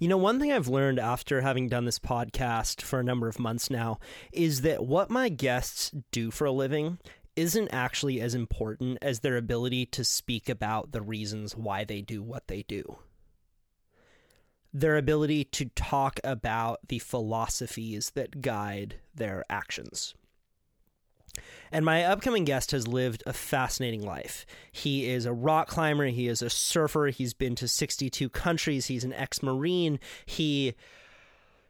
You know, one thing I've learned after having done this podcast for a number of months now is that what my guests do for a living isn't actually as important as their ability to speak about the reasons why they do what they do. Their ability to talk about the philosophies that guide their actions. And my upcoming guest has lived a fascinating life. He is a rock climber, he is a surfer, he's been to 62 countries, he's an ex Marine, he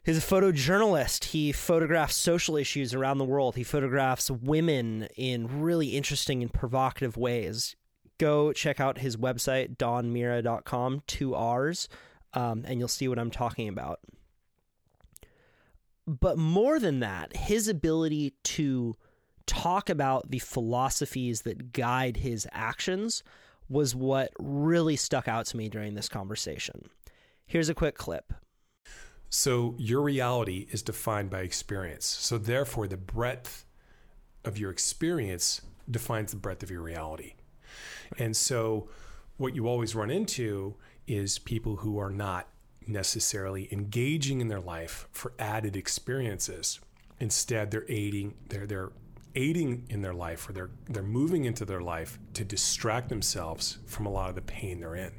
is a photojournalist. He photographs social issues around the world, he photographs women in really interesting and provocative ways. Go check out his website, donmirra.com, two R's, um, and you'll see what I'm talking about. But more than that, his ability to talk about the philosophies that guide his actions was what really stuck out to me during this conversation. Here's a quick clip. So, your reality is defined by experience. So, therefore, the breadth of your experience defines the breadth of your reality. And so, what you always run into is people who are not necessarily engaging in their life for added experiences. Instead, they're aiding, they're, they're aiding in their life or they're they're moving into their life to distract themselves from a lot of the pain they're in.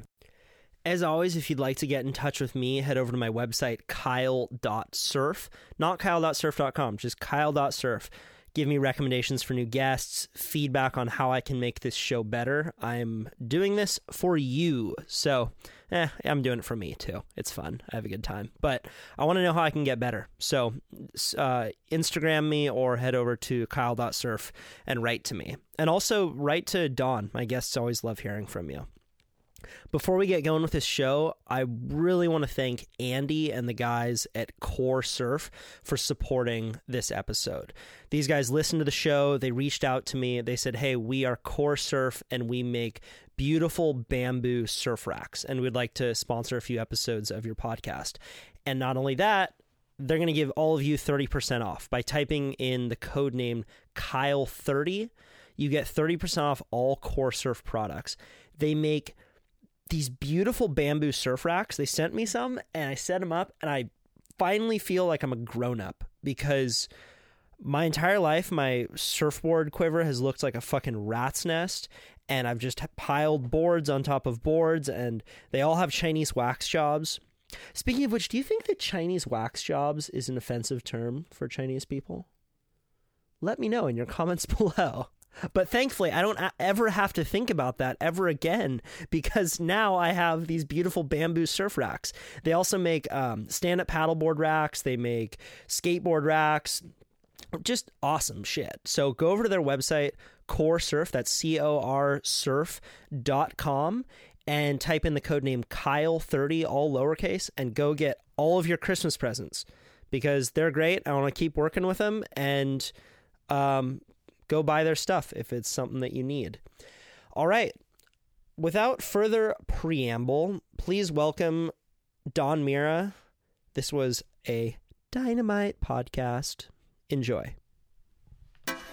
As always, if you'd like to get in touch with me, head over to my website, kyle.surf. Not kyle.surf.com, just kyle.surf give me recommendations for new guests, feedback on how I can make this show better. I'm doing this for you. So, eh, I'm doing it for me too. It's fun. I have a good time. But I want to know how I can get better. So, uh, Instagram me or head over to kyle.surf and write to me. And also write to Don. My guests always love hearing from you. Before we get going with this show, I really want to thank Andy and the guys at COR Surf for supporting this episode. These guys listened to the show, they reached out to me, they said, Hey, we are COR Surf and we make beautiful bamboo surf racks, and we'd like to sponsor a few episodes of your podcast. And not only that, they're going to give all of you 30% off by typing in the code name Kyle30. You get 30% off all COR Surf products. They make these beautiful bamboo surf racks. They sent me some and I set them up and I finally feel like I'm a grown up because my entire life my surfboard quiver has looked like a fucking rat's nest and I've just piled boards on top of boards and they all have Chinese wax jobs. Speaking of which, do you think that Chinese wax jobs is an offensive term for Chinese people? Let me know in your comments below. But thankfully, I don't ever have to think about that ever again because now I have these beautiful bamboo surf racks. They also make um, stand up paddleboard racks, they make skateboard racks, just awesome shit. So go over to their website, COR Surf, that's C O R surf.com, and type in the code name Kyle30, all lowercase, and go get all of your Christmas presents because they're great. I want to keep working with them and um, go buy their stuff if it's something that you need. All right. Without further preamble, please welcome Don Mirra. This was a dynamite podcast. Enjoy.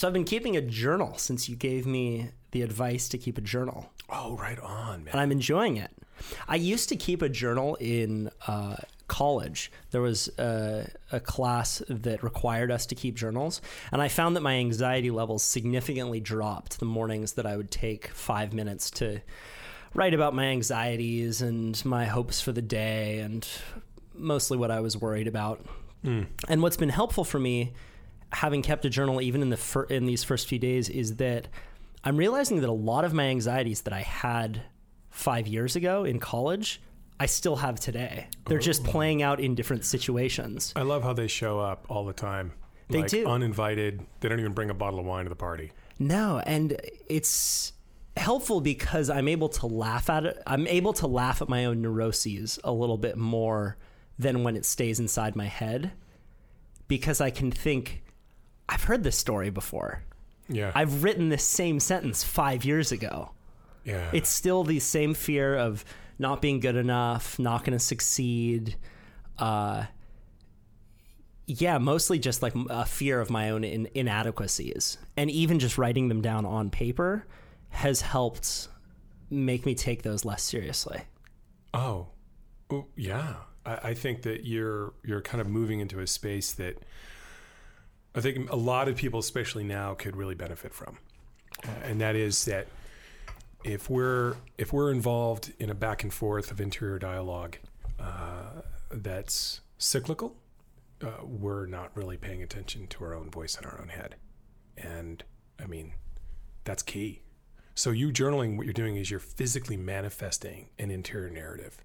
So I've been keeping a journal since you gave me the advice to keep a journal. Oh, right on, man. And I'm enjoying it. I used to keep a journal in uh, college. There was a, a class that required us to keep journals, and I found that my anxiety levels significantly dropped the mornings that I would take five minutes to write about my anxieties and my hopes for the day and mostly what I was worried about. Mm. And what's been helpful for me having kept a journal even in the fir- in these first few days is that I'm realizing that a lot of my anxieties that I had 5 years ago in college I still have today. They're just oh. playing out in different situations. I love how they show up all the time. They like do. Uninvited. They don't even bring a bottle of wine to the party. No, and it's helpful because I'm able to laugh at it. I'm able to laugh at my own neuroses a little bit more than when it stays inside my head because I can think, I've heard this story before. Yeah. I've written this same sentence five years ago. yeah. It's still the same fear of not being good enough, not going to succeed. Uh, yeah, mostly just like a fear of my own in- inadequacies. And even just writing them down on paper has helped make me take those less seriously. Oh, oh yeah. I, I think that you're you're kind of moving into a space that I think a lot of people, especially now, could really benefit from, uh, and that is that if we're if we're involved in a back and forth of interior dialogue uh, that's cyclical, uh, we're not really paying attention to our own voice in our own head, and I mean that's key. So you journaling, what you're doing is you're physically manifesting an interior narrative.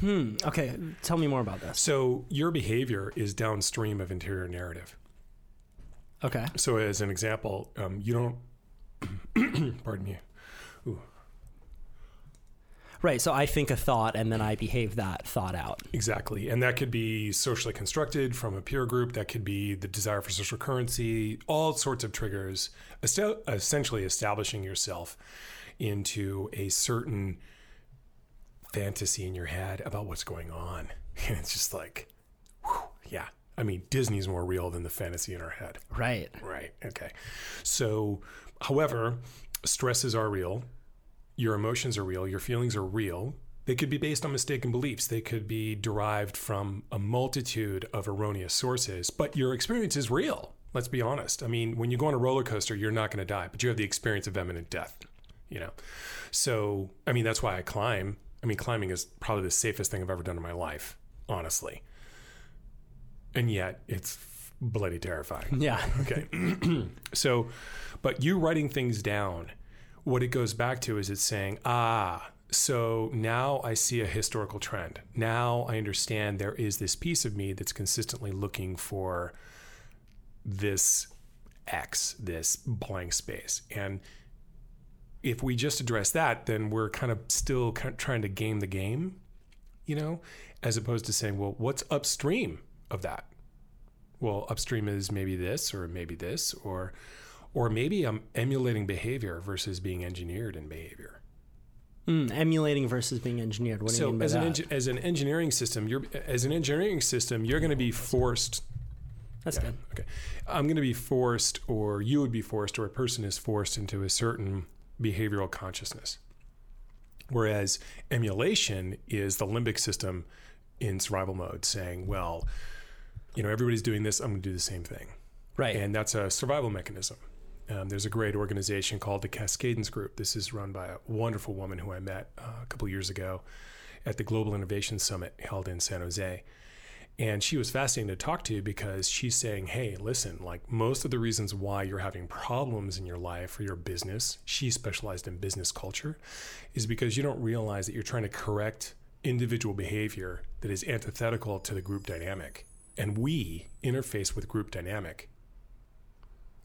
Hmm. Okay. Tell me more about this. So your behavior is downstream of interior narrative. Okay. So as an example, um, you don't. pardon me. Ooh, Right. So I think a thought and then I behave that thought out. exactly, and that could be socially constructed from a peer group. That could be the desire for social currency. All sorts of triggers. Essentially, establishing yourself into a certain fantasy in your head about what's going on, and it's just like, whew, yeah. I mean, Disney's more real than the fantasy in our head. Right. Right. Okay. So, however, stresses are real. Your emotions are real. Your feelings are real. They could be based on mistaken beliefs. They could be derived from a multitude of erroneous sources, but your experience is real. Let's be honest. I mean, when you go on a roller coaster, you're not going to die, but you have the experience of imminent death, you know? So, I mean, that's why I climb. I mean, climbing is probably the safest thing I've ever done in my life, honestly. And yet, it's bloody terrifying. Yeah. Okay. so, but you writing things down, what it goes back to is it's saying, ah, so now I see a historical trend. Now I understand there is this piece of me that's consistently looking for this X, this blank space. And if we just address that, then we're kind of still kind of trying to game the game, you know, as opposed to saying, well, what's upstream of that? well upstream is maybe this or maybe this or or maybe i'm emulating behavior versus being engineered in behavior Mm, emulating versus being engineered. What do you so mean by as an engi- as an engineering system you're as an engineering system you're going to be forced That's yeah, good. okay i'm going to be forced or you would be forced or a person is forced into a certain behavioral consciousness whereas emulation is the limbic system in survival mode saying well you know everybody's doing this i'm going to do the same thing Right. and that's a survival mechanism. Um, there's a great organization called the Cascadens Group. This is run by a wonderful woman who I met uh, a couple years ago at the Global Innovation Summit held in San Jose. And she was fascinating to talk to because she's saying, hey, listen, like most of the reasons why you're having problems in your life or your business, she specialized in business culture, is because you don't realize that you're trying to correct individual behavior that is antithetical to the group dynamic. And we interface with group dynamic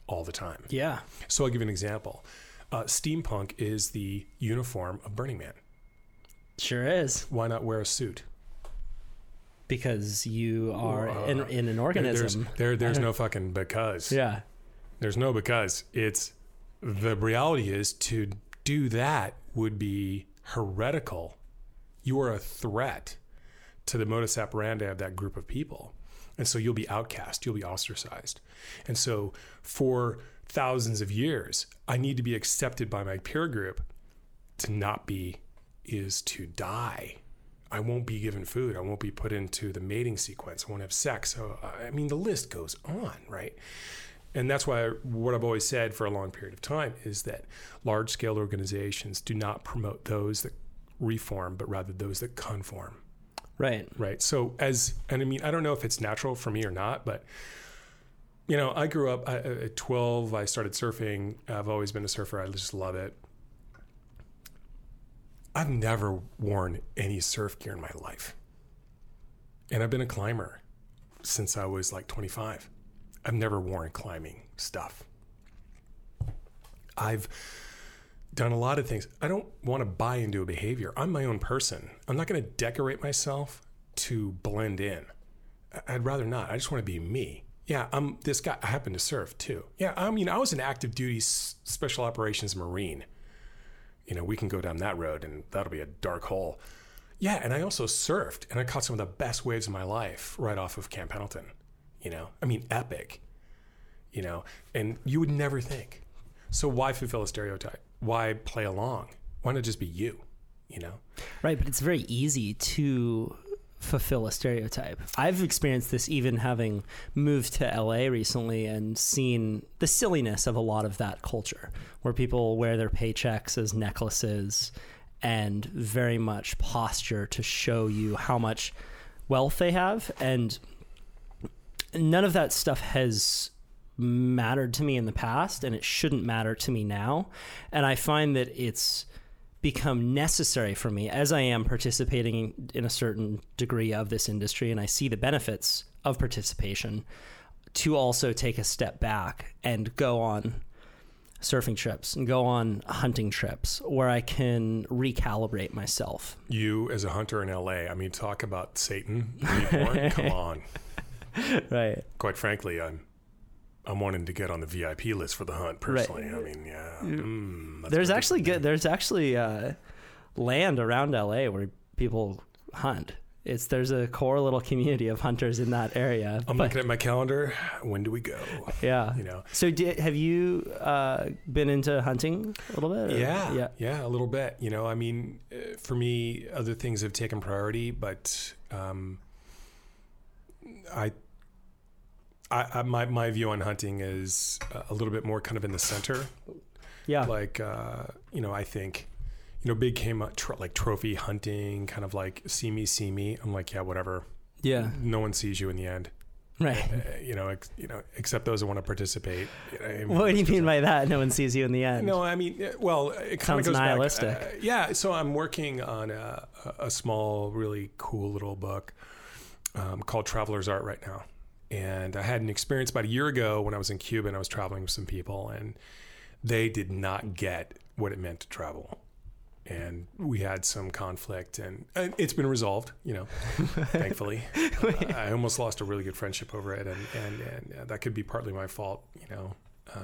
all the time. yeah. So I'll give you an example. Uh, steampunk is the uniform of Burning Man. Sure is. Why not wear a suit? Because you are Uh, in, in an There- There's, organism. there, there's no fucking because. yeah. There's no because. It's the reality is to do that would be heretical. You are a threat to the modus operandi of that group of people. And so you'll be outcast, you'll be ostracized. And so for thousands of years, I need to be accepted by my peer group. To not be is to die. I won't be given food. I won't be put into the mating sequence. I won't have sex. So, I mean, the list goes on, right? And that's why what I've always said for a long period of time is that large scale organizations do not promote those that reform, but rather those that conform Right. right so as and i mean i don't know if it's natural for me or not but you know i grew up I, uh, at 12 i started surfing i've always been a surfer i just love it i've never worn any surf gear in my life and i've been a climber since i was like 25 i've never worn climbing stuff i've done a lot of things. I don't want to buy into a behavior. I'm my own person. I'm not going to decorate myself to blend in. I'd rather not. I just want to be me. Yeah, I'm this guy. I happen to surf too. Yeah, I mean, I was an active duty special operations Marine. You know, we can go down that road and that'll be a dark hole. Yeah, and I also surfed and I caught some of the best waves of my life right off of Camp Pendleton. You know, I mean, epic. You know, and you would never think. So why fulfill a stereotype? Why play along? Why not just be you? You know? Right, but it's very easy to fulfill a stereotype. I've experienced this even having moved to LA recently and seen the silliness of a lot of that culture where people wear their paychecks as necklaces and very much posture to show you how much wealth they have and none of that stuff has mattered to me in the past and it shouldn't matter to me now and i find that it's become necessary for me as i am participating in a certain degree of this industry and i see the benefits of participation to also take a step back and go on surfing trips and go on hunting trips where i can recalibrate myself You as a hunter in LA, I mean, talk about Satan reborn. Come on. right Quite frankly, I'm I'm wanting to get on the VIP list for the hunt personally. I mean, yeah. Mm, there's actually good there's actually uh, land around LA where people hunt. It's there's a core little community of hunters in that area. I'm but, looking at my calendar. When do we go? yeah, You know. So have you uh, been into hunting a little bit? or- Yeah, yeah. yeah, a little bit. You know, I mean, uh, for me, other things have taken priority, but um, I, I, I, my my view on hunting is uh, a little bit more kind of in the center. Yeah. Like, uh, you know, I think, you know, big came up like trophy hunting, kind of like see me, see me. I'm like, yeah, whatever. yeah. No one sees you in the end. Right. Uh, you know, ex- you know, except those that want to participate. You know, I mean, What do you mean by that? No one sees you in the end. no, I mean, uh, well, it kind of goes nihilistic. Back, uh, yeah, so I'm working on a, a small, really cool little book um, called Traveler's Art right now. And I had an experience about a year ago when I was in Cuba and I was traveling with some people, and they did not get what it meant to travel. And we had some conflict, and, and it's been resolved, you know, thankfully. Uh, I almost lost a really good friendship over it, and, and, and uh, that could be partly my fault, you know, uh,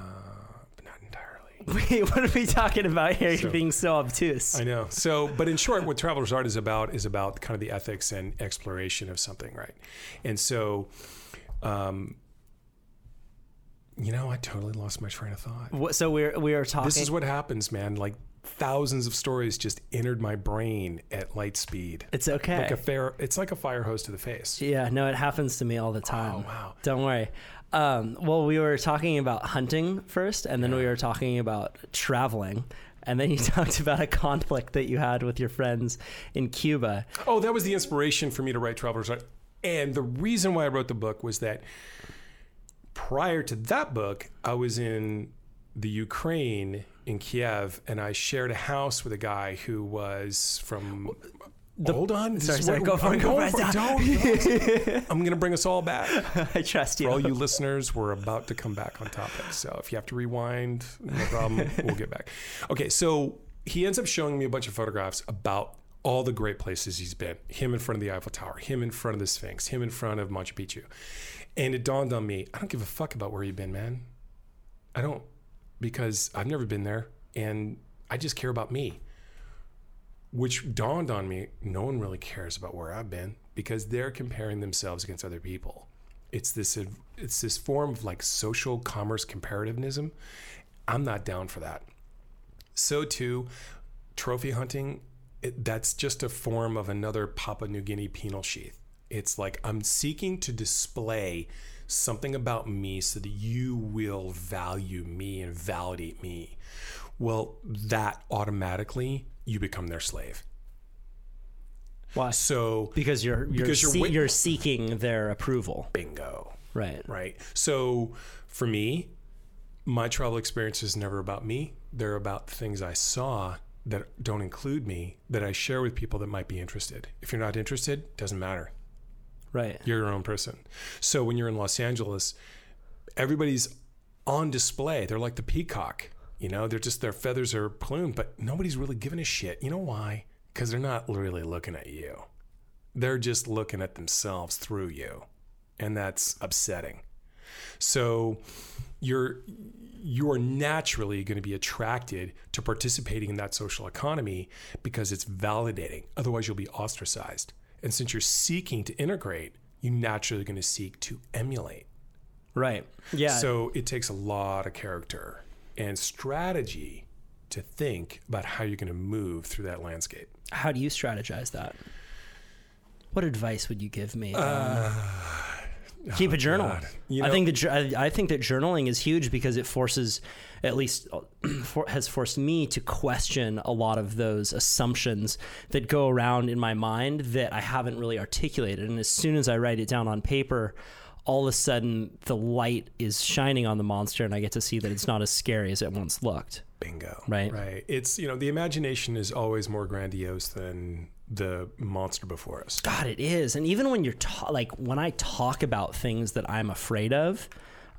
but not entirely. Wait, what are we talking about here? So- You're being so obtuse. I know. So, but in short, what Traveler's Art is about is about kind of the ethics and exploration of something, right? And so, um, you know, I totally lost my train of thought. What, so we're we are talking. This is what happens, man. Like thousands of stories just entered my brain at light speed. it's okay. Like a fair, it's like a fire hose to the face. Yeah, no, it happens to me all the time. Oh, wow. Don't worry. Um, well, we were talking about hunting first, and then we were talking about traveling. And then you talked about a conflict that you had with your friends in Cuba. Oh, that was the inspiration for me to write Traveler's. And the reason why I wrote the book was that prior to that book, I was in the Ukraine in Kiev, and I shared a house with a guy who was from. Hold on, Sorry, sorry, go for it, go for it. Don't- don't. I'm going to bring us all back. I trust you. For all you listeners, we're about to come back on topic. So if you have to rewind, no problem. we'll get back. Okay, so he ends up showing me a bunch of photographs about all the great places he's been. Him in front of the Eiffel Tower, him in front of the Sphinx, him in front of Machu Picchu. And it dawned on me, I don't give a fuck about where you've been, man. I don't because I've never been there and I just care about me. Which dawned on me, no one really cares about where I've been because they're comparing themselves against other people. It's this it's this form of like social commerce comparativism. I'm not down for that. So too, trophy hunting, it, that's just a form of another Papua New Guinea penile sheath. It's like I'm seeking to display something about me so that you will value me and validate me. Well, that automatically you become their slave. Why? So Because you're you're, Because you're see- wit- you're seeking their approval, bingo. right? right? So for me, my travel experience is never about me. They're about things I saw that don't include me that I share with people that might be interested. If you're not interested, doesn't matter. Right. You're your own person. So when you're in Los Angeles, everybody's on display. They're like the peacock. You know, they're just their feathers are plumed, but nobody's really giving a shit. You know why? Because they're not really looking at you. They're just looking at themselves through you. And that's upsetting. So you're you're naturally going to be attracted to participating in that social economy because it's validating. Otherwise you'll be ostracized. And since you're seeking to integrate, you naturally going to seek to emulate. Right. Yeah. So it takes a lot of character and strategy to think about how you're going to move through that landscape. how do you strategize that? What advice would you give me? Uh, Keep a journal. Uh, oh. You I think that I I think that journaling is huge because it forces, at least, for, has forced me to question a lot of those assumptions that go around in my mind that I haven't really articulated. And as soon as I write it down on paper, all of a sudden the light is shining on the monster, and I get to see that it's not as scary as it once looked. Bingo. Right. Right. It's, you know, the imagination is always more grandiose than the monster before us. God, it is. And even when you're ta- like when I talk about things that I'm afraid of,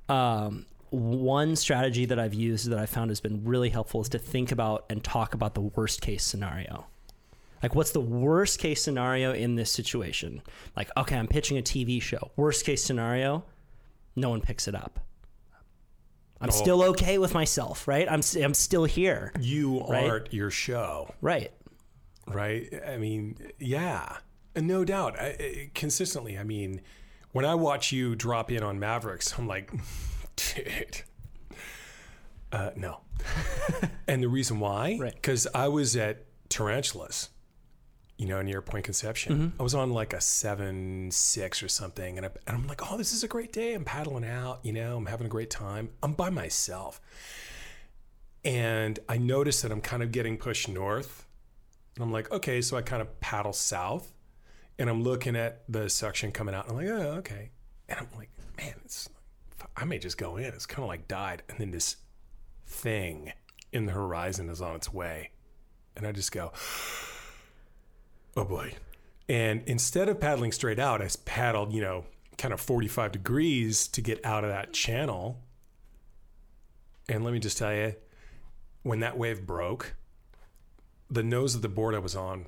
um, one strategy that I've used that I found has been really helpful is to think about and talk about the worst case scenario. Like, what's the worst case scenario in this situation? Like, okay, I'm pitching a TV show. Worst case scenario, no one picks it up. I'm Oh. still okay with myself, right? I'm, I'm still here, You Right. aren't your show. right? right? I mean, yeah, and no doubt. I, I, consistently, I mean, when I watch you drop in on Mavericks, I'm like, dude, uh, no. and the reason why, Right. Because I was at Tarantulas, you know, near Point Conception. Mm-hmm. I was on like a seven six or something, and, I, and I'm like, oh, this is a great day. I'm paddling out, you know, I'm having a great time. I'm by myself. And I notice that I'm kind of getting pushed north. And I'm like, okay, so I kind of paddle south and I'm looking at the suction coming out. And I'm like, oh, okay. And I'm like, man, it's, I may just go in. It's kind of like died. And then this thing in the horizon is on its way. And I just go, oh boy. And instead of paddling straight out, I paddled, you know, kind of 45 degrees to get out of that channel. And let me just tell you, when that wave broke, the nose of the board I was on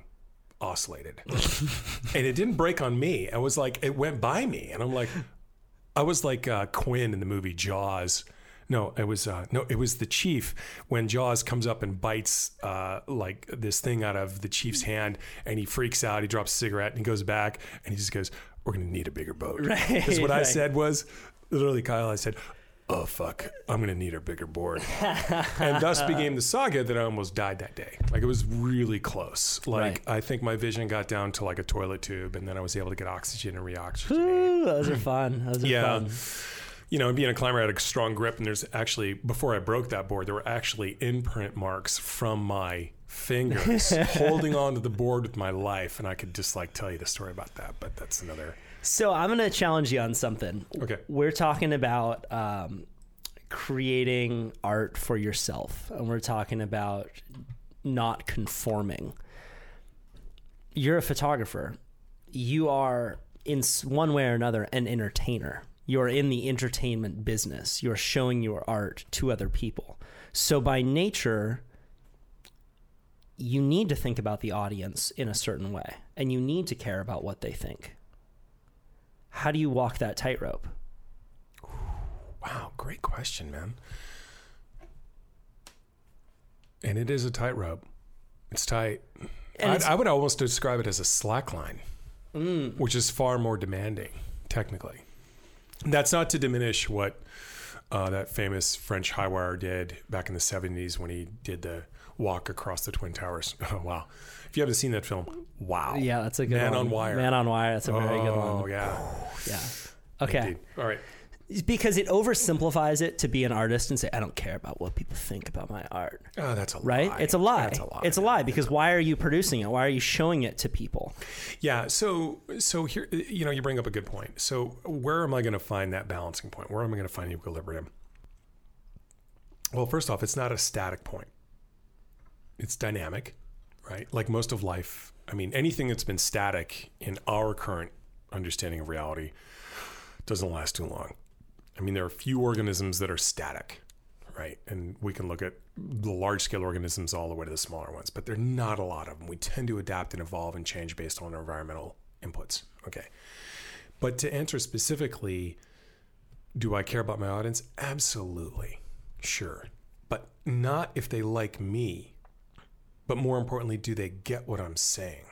oscillated. and it didn't break on me. I was like, it went by me. And I'm like, I was like uh, Quinn in the movie Jaws. No, it was uh, no, it was the chief when Jaws comes up and bites uh, like this thing out of the chief's hand, and he freaks out. He drops a cigarette and he goes back, and he just goes, "We're gonna need a bigger boat." Right, Because what I said was, literally, Kyle, I said, "Oh fuck, I'm gonna need a bigger board," and thus became the saga that I almost died that day. Like it was really close. Like Right. I think my vision got down to like a toilet tube, and then I was able to get oxygen and reoxygenate. Ooh, those are fun. Those are Yeah. fun. You know, being a climber, I had a strong grip, and there's actually before I broke that board, there were actually imprint marks from my fingers holding on to the board with my life, and I could just like tell you the story about that, but that's another. So I'm going to challenge you on something. Okay. We're talking about um, creating art for yourself, and we're talking about not conforming. You're a photographer. You are, in one way or another, an entertainer. You're in the entertainment business. You're showing your art to other people. So by nature, you need to think about the audience in a certain way, and you need to care about what they think how do you walk that tightrope? Wow, great question, man. And it is a tightrope. It's tight. It's- I would almost describe it as a slack line, Mm. which is far more demanding, technically. That's not to diminish what uh, that famous French high wire did back in the 70s when he did the walk across the Twin Towers. Oh, wow. If you haven't seen that film, wow. Yeah, that's a good Man one. on Wire. Man on Wire. That's a very good Oh, one. yeah. Yeah. Okay. Indeed. All right. Because it oversimplifies it to be an artist and say, I don't care about what people think about my art. Oh, that's a Right? lie. It's a lie. That's a lie. It's a lie because why are you producing it? Why are you showing it to people? Yeah. So so here you know you bring up a good point. So where am I going to find that balancing point? Where am I going to find equilibrium? Well, first off, it's not a static point. It's dynamic, right? Like most of life. I mean, anything that's been static in our current understanding of reality doesn't last too long. I mean, there are a few organisms that are static, right? And we can look at the large scale organisms all the way to the smaller ones, but there are not a lot of them. We tend to adapt and evolve and change based on our environmental inputs. Okay. But to answer specifically, do I care about my audience? Absolutely. Sure. But not if they like me. But more importantly, do they get what I'm saying?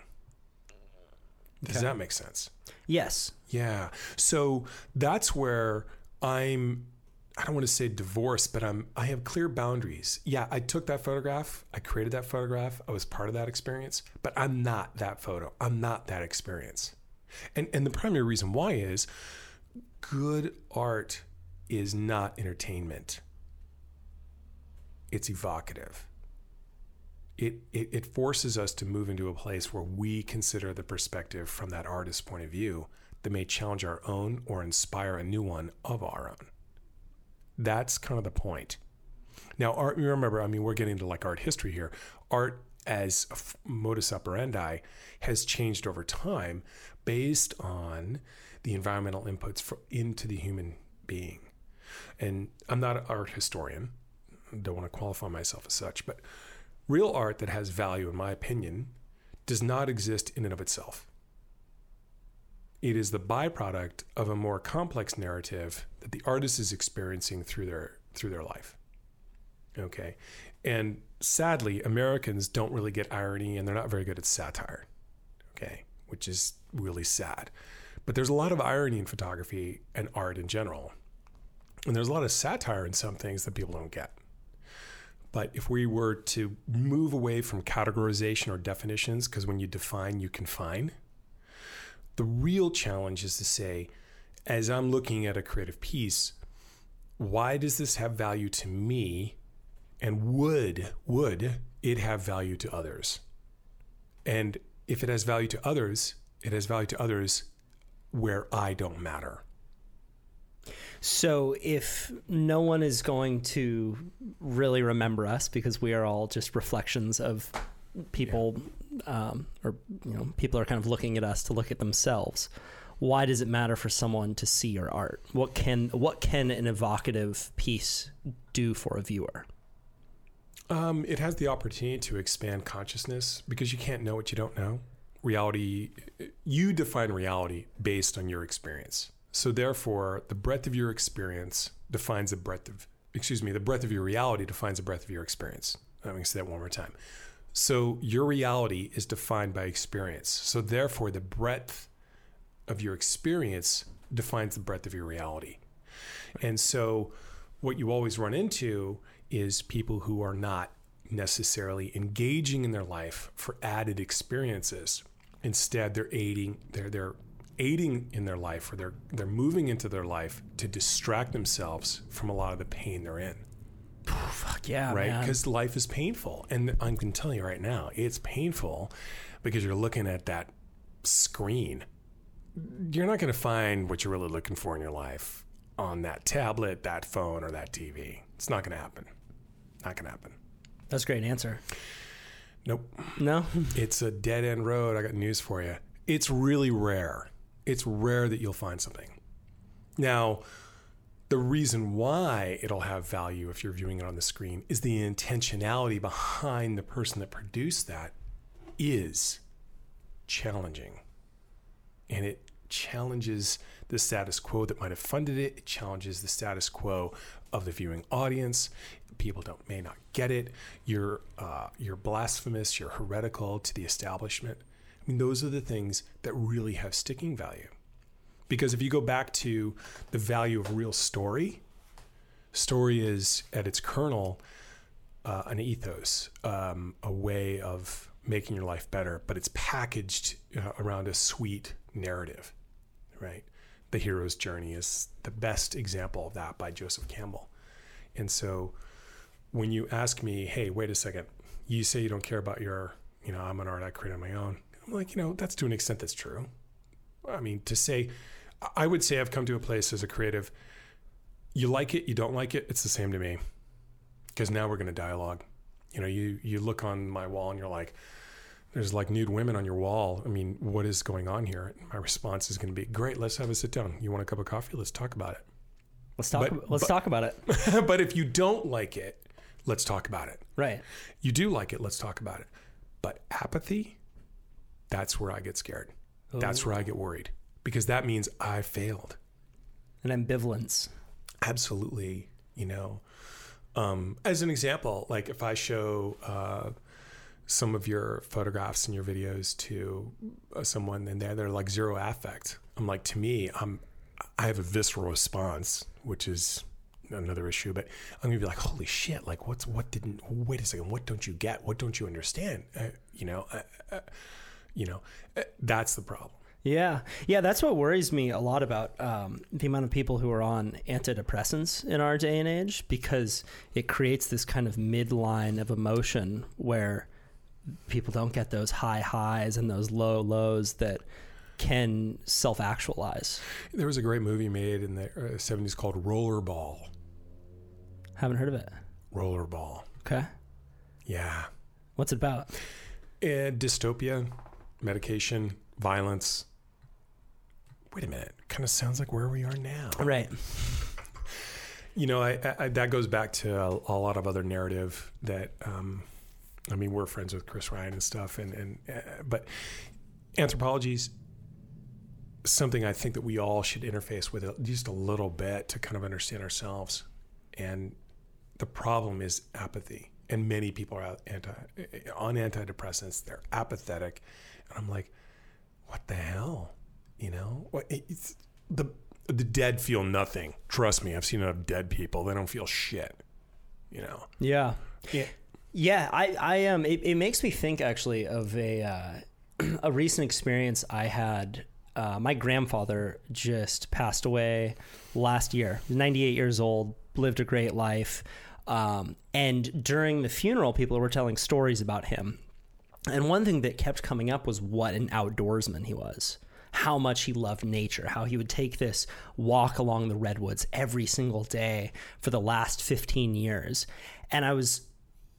Does Okay. that make sense? Yes. Yeah. So that's where I'm I don't want to say divorced, but I'm I have clear boundaries. Yeah, I took that photograph, I created that photograph, I was part of that experience, but I'm not that photo. I'm not that experience. And and the primary reason why is good art is not entertainment. It's evocative. It, it, it forces us to move into a place where we consider the perspective from that artist's point of view that may challenge our own or inspire a new one of our own. That's kind of the point. Now, art, remember, I mean, we're getting into like art history here. Art as modus operandi has changed over time based on the environmental inputs for, into the human being. And I'm not an art historian, don't want to qualify myself as such, but real art that has value, in my opinion, does not exist in and of itself. It is the byproduct of a more complex narrative that the artist is experiencing through their through their life. Okay. And sadly, Americans don't really get irony and they're not very good at satire. Okay. Which is really sad. But there's a lot of irony in photography and art in general. And there's a lot of satire in some things that people don't get. But if we were to move away from categorization or definitions, because when you define, you confine, the real challenge is to say, as I'm looking at a creative piece, why does this have value to me? And would would it have value to others? And if it has value to others, it has value to others where I don't matter. So if no one is going to really remember us because we are all just reflections of people, um, or you know, people are kind of looking at us to look at themselves. Why does it matter for someone to see your art? What can what can an evocative piece do for a viewer? Um, it has the opportunity to expand consciousness because you can't know what you don't know. Reality, you define reality based on your experience. So therefore, the breadth of your experience defines the breadth of, excuse me, the breadth of your reality defines the breadth of your experience. Let me say that one more time. So your reality is defined by experience. So therefore, the breadth of your experience defines the breadth of your reality. And so, what you always run into is people who are not necessarily engaging in their life for added experiences. Instead, they're aiding, they're they're aiding in their life, or they're they're moving into their life to distract themselves from a lot of the pain they're in Fuck yeah, right? Because life is painful, and I'm going to tell you right now, it's painful because you're looking at that screen. You're not going to find what you're really looking for in your life on that tablet, that phone, or that TV. It's not going to happen. Not going to happen. That's a great answer. Nope. No, It's a dead end road. I got news for you. It's really rare. It's rare that you'll find something. Now, the reason why it'll have value if you're viewing it on the screen is the intentionality behind the person that produced that is challenging. And it challenges the status quo that might have funded it. It challenges the status quo of the viewing audience. People don't may not get it. You're uh, you're blasphemous. You're heretical to the establishment. I mean, those are the things that really have sticking value. Because if you go back to the value of real story, story is at its kernel uh, an ethos, um, a way of making your life better, but it's packaged uh, around a sweet narrative, right? The hero's journey is the best example of that by Joseph Campbell. And so when you ask me, hey, wait a second, you say you don't care about your, you know, I'm an art I create on my own. I'm like, you know, that's to an extent that's true. I mean, to say, I would say I've come to a place as a creative, you like it, you don't like it, it's the same to me. Because now we're going to dialogue. You know, you, you look on my wall and you're like, there's like nude women on your wall. I mean, what is going on here? My response is going to be, great, let's have a sit down. You want a cup of coffee? Let's talk about it. Let's talk. But- about, let's but- talk about it. but if you don't like it, let's talk about it. Right. You do like it, let's talk about it. But apathy, that's where I get scared. That's where I get worried because that means I failed. And ambivalence. Absolutely. You know, um, as an example, like if I show uh, some of your photographs and your videos to uh, someone and they're, they're like zero affect, I'm like, to me, I'm, I have a visceral response, which is another issue, but I'm gonna be like, holy shit, like what's, what didn't, wait a second, what don't you get? What don't you understand? Uh, you know, uh, uh, you know, uh, that's the problem. Yeah, yeah, that's what worries me a lot about um, the amount of people who are on antidepressants in our day and age because it creates this kind of midline of emotion where people don't get those high highs and those low lows that can self actualize. There was a great movie made in the uh, 70s called Rollerball. Haven't heard of it. Rollerball. Okay, Yeah. what's it about? And dystopia, medication, violence. Wait a minute. Kind of sounds like where we are now. Right. You know, I, I, that goes back to a, a lot of other narrative that, um, I mean, we're friends with Chris Ryan and stuff, and and uh, but anthropology's something I think that we all should interface with just a little bit to kind of understand ourselves. And the problem is apathy, and many people are anti on antidepressants. They're apathetic, and I'm like, what the hell? You know, it's the the dead feel nothing. Trust me, I've seen enough dead people. They don't feel shit. You know. Yeah. Yeah. Yeah, I, I um, it, it makes me think actually of a uh, a recent experience I had. Uh, my grandfather just passed away last year. 98 years old, lived a great life. Um, and during the funeral, people were telling stories about him. And one thing that kept coming up was what an outdoorsman he was. How much he loved nature, how he would take this walk along the redwoods every single day for the last 15 years. And I was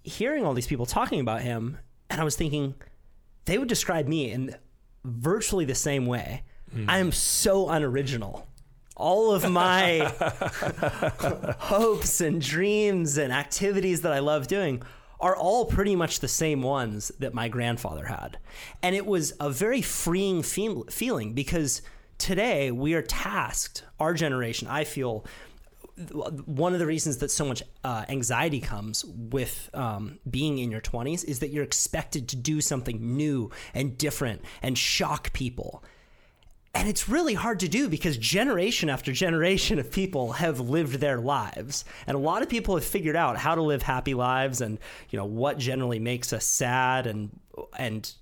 hearing all these people talking about him, and I was thinking, they would describe me in virtually the same way. Hmm. I am so unoriginal. All of my hopes and dreams and activities that I love doing are all pretty much the same ones that my grandfather had. And it was a very freeing feel- feeling because today we are tasked, our generation, I feel, one of the reasons that so much uh, anxiety comes with um, being in your 20s is that you're expected to do something new and different and shock people. And it's really hard to do because generation after generation of people have lived their lives. And a lot of people have figured out how to live happy lives and, you know, what generally makes us sad and and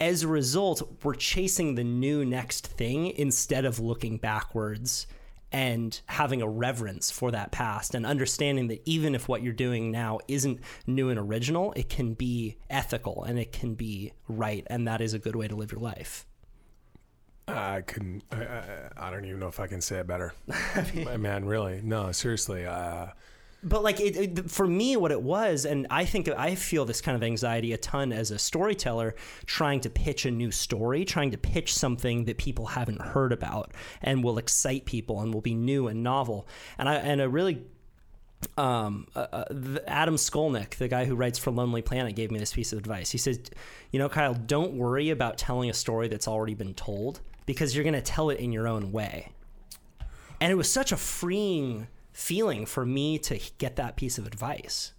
as a result, we're chasing the new next thing instead of looking backwards and having a reverence for that past and understanding that even if what you're doing now isn't new and original, it can be ethical and it can be right. And that is a good way to live your life. I couldn't. I, I, I don't even know if I can say it better. Man, really? No, seriously. Uh, but like it, it, for me what it was and i think i feel this kind of anxiety a ton as a storyteller trying to pitch a new story trying to pitch something that people haven't heard about and will excite people and will be new and novel and i and a really um, uh, uh, Adam Skolnick, the guy who writes for Lonely Planet, gave me this piece of advice. He says, "You know, Kyle, don't worry about telling a story that's already been told because you're going to tell it in your own way." And it was such a freeing feeling for me to get that piece of advice.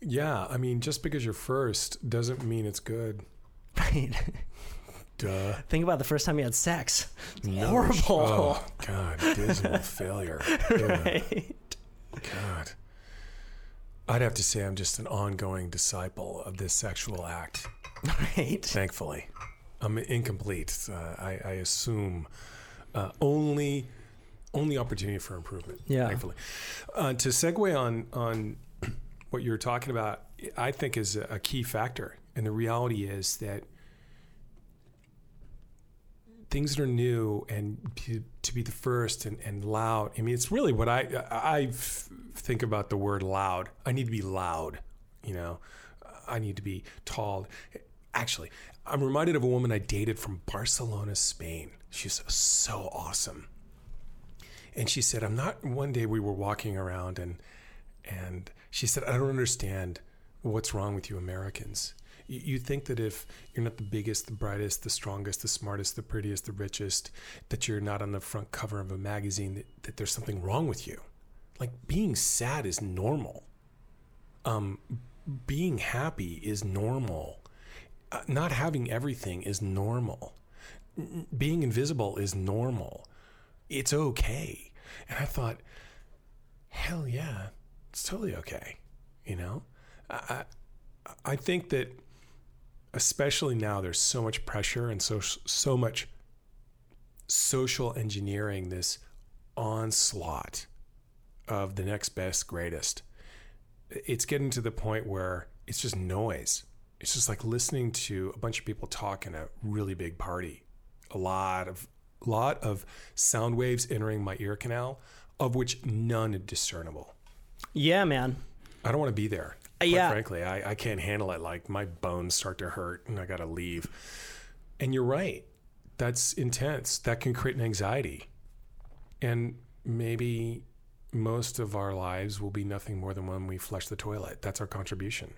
yeah, I mean, just because you're first doesn't mean it's good. Right? Duh. Think about the first time you had sex. It's horrible. Oh God, dismal failure. Right? God. I'd have to say I'm just an ongoing disciple of this sexual act. Right. Thankfully, I'm incomplete. Uh, I, I assume uh, only only opportunity for improvement. Yeah. Thankfully, uh, to segue on on what you were talking about, I think is a, key factor, and the reality is that things that are new and to, to be the first and, and loud. I mean, it's really what I I think about the word loud. I need to be loud, you know. I need to be tall. Actually, I'm reminded of a woman I dated from Barcelona, Spain. She's so awesome. And she said, I'm not. One day we were walking around and and she said, I don't understand what's wrong with you Americans. You, you think that if you're not the biggest, the brightest, the strongest, the smartest, the prettiest, the richest, that you're not on the front cover of a magazine, that, that there's something wrong with you. Like being sad is normal. Um, being happy is normal. Uh, not having everything is normal. N- being invisible is normal. It's okay. And I thought, hell yeah, it's totally okay. You know, I I, I think that especially now there's so much pressure and so so much social engineering this onslaught of the next best greatest it's getting to the point where it's just noise it's just like listening to a bunch of people talk in a really big party. A lot of lot of sound waves entering my ear canal of which none are discernible. Yeah, man. i don't want to be there Uh, quite yeah. frankly. I, I can't handle it. Like my bones start to hurt and i gotta leave. And you're right. That's intense. That can create an anxiety. And maybe most of our lives will be nothing more than when we flush the toilet. That's our contribution.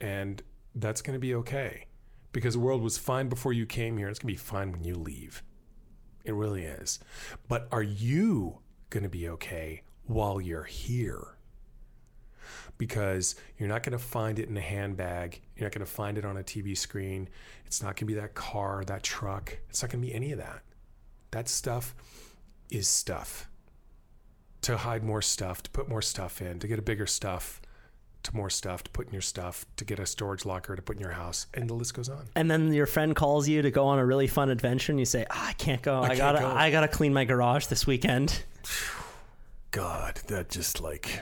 And that's going to be okay because the world was fine before you came here it's going to be fine when you leave it really is but are you going to be okay while you're here because you're not going to find it in a handbag. You're not going to find it on a TV screen. It's not going to be that car, that truck. It's not going to be any of that. That stuff is stuff. To hide more stuff, to put more stuff in, to get a bigger stuff, to more stuff to put in your stuff, to get a storage locker to put in your house, and the list goes on. And then your friend calls you to go on a really fun adventure, and you say, ah, "I can't go. I, can't gotta, go." I gotta clean my garage this weekend." God, that just like,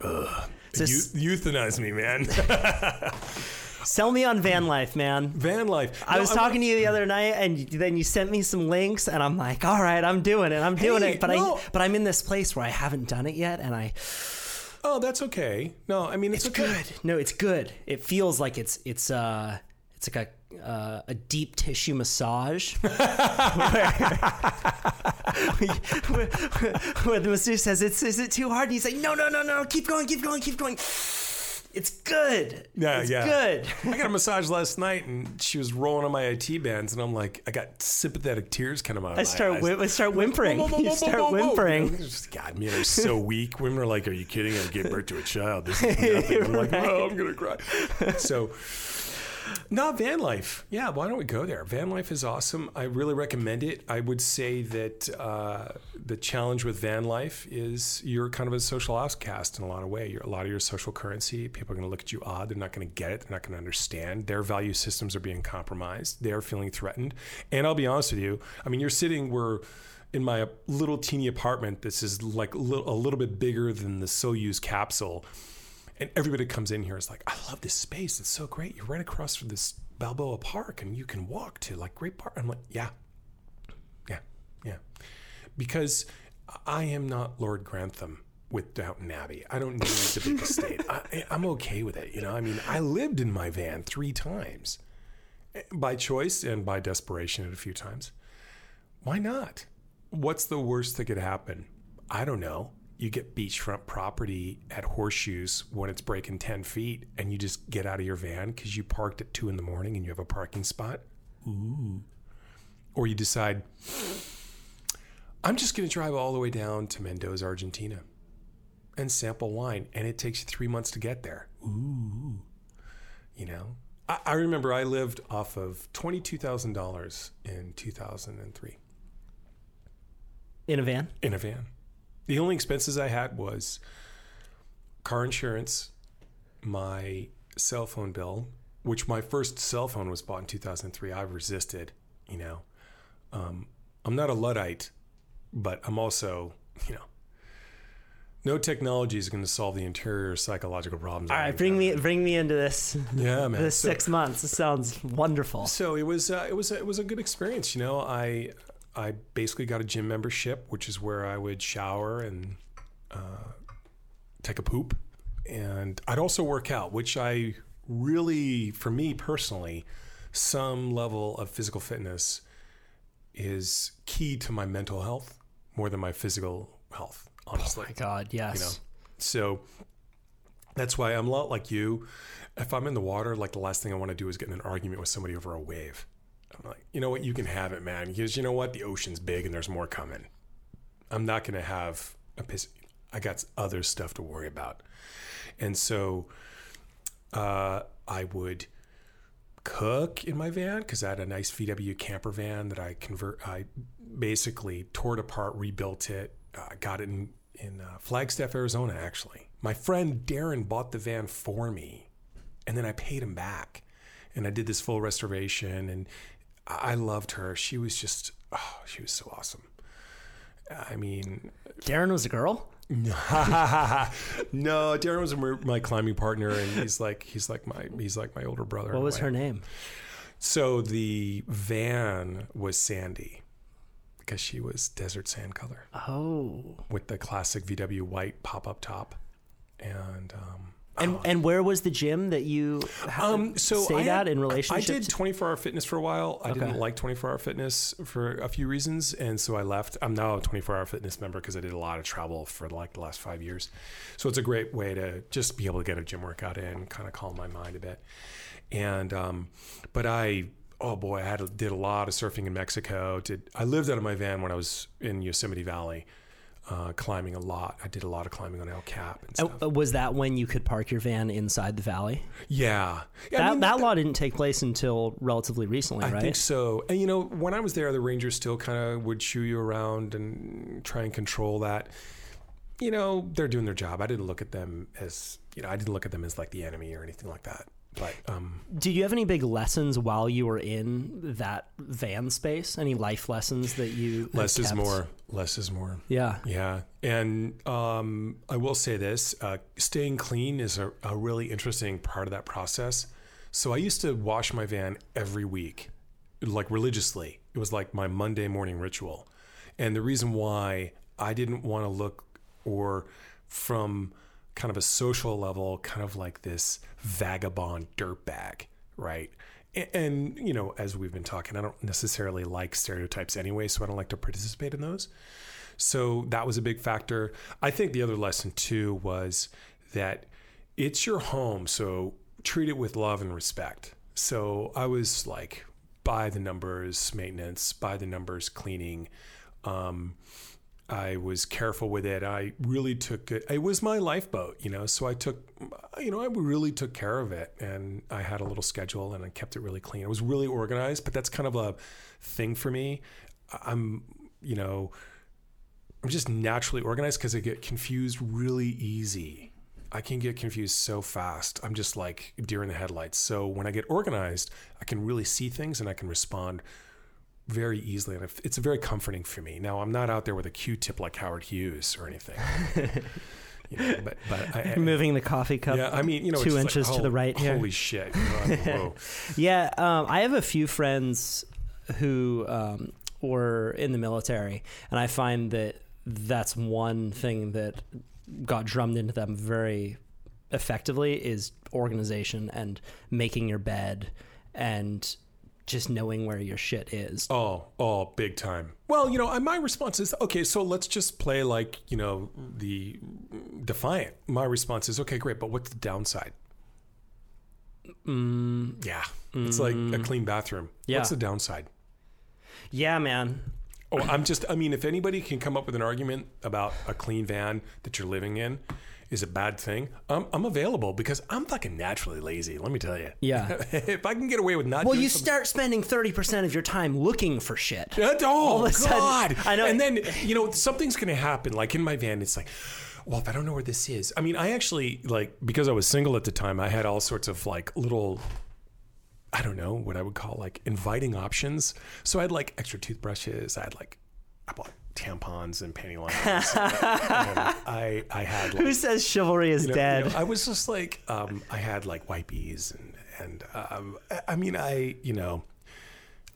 ugh. This- Eu- euthanize me, man. Sell me on van life, man. Van life. I No, was I'm- talking to you the other night, and then you sent me some links, and I'm like, "All right, I'm doing it. I'm doing Hey, it." But no. I, but I'm in this place where I haven't done it yet, and I, Oh, that's okay. No, I mean it's, it's okay. good. No, it's good. It feels like it's it's uh it's like a uh, a deep tissue massage where, where, where the masseuse says, "It's is it too hard?" And he's like, "No, no, no, no, keep going, keep going, keep going." It's good. Yeah, it's yeah. good. I got a massage last night, and she was rolling on my IT bands, and I'm like, I got sympathetic tears coming out. Of I my start eyes. whim- I start whimpering. Whoa, whoa, whoa, You start whimpering. Just, God, men are so weak. Women are like, "Are you kidding? I gave birth to a child. This is nothing." I'm like, "Oh, I'm gonna cry." So, no, van life. Yeah, why don't we go there? Van life is awesome. I really recommend it. I would say that uh, the challenge with van life is you're kind of a social outcast in a lot of way. You're a lot of your social currency. People are going to look at you odd. They're not going to get it. They're not going to understand. Their value systems are being compromised. They're feeling threatened. And I'll be honest with you. I mean, you're sitting where in my little teeny apartment. This is like a little, a little bit bigger than the Soyuz capsule. And everybody comes in here is like, I love this space. It's so great. You're right across from this Balboa Park and you can walk to like great park. I'm like, yeah, yeah, yeah. Because I am not Lord Grantham with Downton Abbey. I don't need the big estate. I, I'm okay with it. You know, I mean, I lived in my van three times by choice and by desperation at a few times. Why not? What's the worst that could happen? I don't know. You get beachfront property at Horseshoes when it's breaking 10 feet and you just get out of your van because you parked at 2 in the morning and you have a parking spot. Ooh. Or you decide, I'm just going to drive all the way down to Mendoza, Argentina and sample wine. And it takes you three months to get there. Ooh. You know? I, I remember I lived off of $22,000 in 2003 In a van. in a van. The only expenses I had was car insurance, my cell phone bill, which my first cell phone was bought in 2003. I resisted, you know. Um, I'm not a Luddite, but I'm also, you know, no technology is going to solve the interior psychological problems. All right, bring me bring me into this. Yeah, man. This So- six months. This sounds wonderful. So it was uh, it was it was a good experience. You know, I I basically got a gym membership, which is where I would shower and uh, take a poop, and I'd also work out, which I really, for me personally, some level of physical fitness is key to my mental health more than my physical health. Honestly, Oh my God, yes. you know. So that's why I'm a lot like you. If I'm in the water, like the last thing I want to do is get in an argument with somebody over a wave. I'm like, you know what, you can have it, man. Because you know what, the ocean's big and there's more coming. I'm not going to have a piss. I got other stuff to worry about, and so uh, I would cook in my van because I had a nice VW camper van that I convert. I basically tore it apart, rebuilt it, uh, got it in in uh, Flagstaff, Arizona. Actually, my friend Darren bought the van for me, and then I paid him back, and I did this full restoration, and I loved her. She was just, oh, she was so awesome. I mean, Darren was a girl? no, Darren was my- my climbing partner, and he's like he's like my he's like my older brother. What was her name? So the van was Sandy because she was desert sand color Oh. with the classic VW white pop up top, and um, And and where was the gym that you um, so stayed I had- at in relationship? I did 24 hour fitness for a while. I Okay. didn't like 24 hour fitness for a few reasons, and so I left. I'm now a 24 hour fitness member because I did a lot of travel for like the last five years. So it's a great way to just be able to get a gym workout in, kind of calm my mind a bit. And um, but I oh boy, I had did a lot of surfing in Mexico. Did I lived out of my van when I was in Yosemite Valley. Uh, climbing a lot. I did a lot of climbing on El Cap and. Uh, was that when you could park your van inside the valley? yeah, yeah. That, I mean, that law didn't take place until relatively recently, I right? I think so. And you know, when I was there, the Rangers still kind of would shoo you around and try and control that. You know, they're doing their job. I didn't look at them as you know, I didn't look at them as like the enemy or anything like that. But um, Did you have any big lessons while you were in that van space? Any life lessons that you less is more. Less is more. Yeah. Yeah, and um, I will say this: uh, staying clean is a, a really interesting part of that process. So I used to wash my van every week, like religiously. It was like my Monday morning ritual, and the reason why I didn't want to look or from kind of a social level, kind of like this vagabond dirtbag, right? And, you know, as we've been talking, I don't necessarily like stereotypes anyway, so I don't like to participate in those. So that was a big factor. I think the other lesson too was that it's your home, so treat it with love and respect. So I was like by the numbers maintenance, by the numbers cleaning. Um, I was careful with it. I really took it. It was my lifeboat, you know. So I took, you know, I really took care of it, and I had a little schedule, and I kept it really clean. It was really organized, but that's kind of a thing for me. I'm, you know, I'm just naturally organized because I get confused really easy. I can get confused so fast. I'm just like deer in the headlights. So when I get organized, I can really see things and I can respond very easily. And it's very comforting for me. Now, I'm not out there with a Q-tip like Howard Hughes or anything. you know, but but I, I, Moving the coffee cup. yeah, I mean, you know, two just like, inches to oh, the right here. Holy shit! You know, Yeah, um, I have a few friends who um, were in the military, and I find that that's one thing that got drummed into them very effectively is organization and making your bed and just knowing where your shit is. Oh, oh, big time. Well, you know, my response is okay. So let's just play like you know the defiant. My response is okay, great, but what's the downside? Mm, Yeah, it's like a clean bathroom. Yeah. What's the downside? yeah, man. Oh, I'm just. I mean, if anybody can come up with an argument about a clean van that you're living in is a bad thing, I'm, I'm available because I'm fucking naturally lazy. Let me tell you. Yeah. if I can get away with not. Well, you something- start spending 30% of your time looking for shit. That- oh of a sudden- God! I know- And then you know something's to happen. Like in my van, it's like, well, if I don't know where this is, I mean, I actually like because I was single at the time. I had all sorts of like little. I don't know what I would call like inviting options. So I had like extra toothbrushes. I had like I bought tampons and panty liners. I I had like Who says chivalry is you know, dead? you know, I was just like, um, I had like wipies and and um, I- mean, I you know.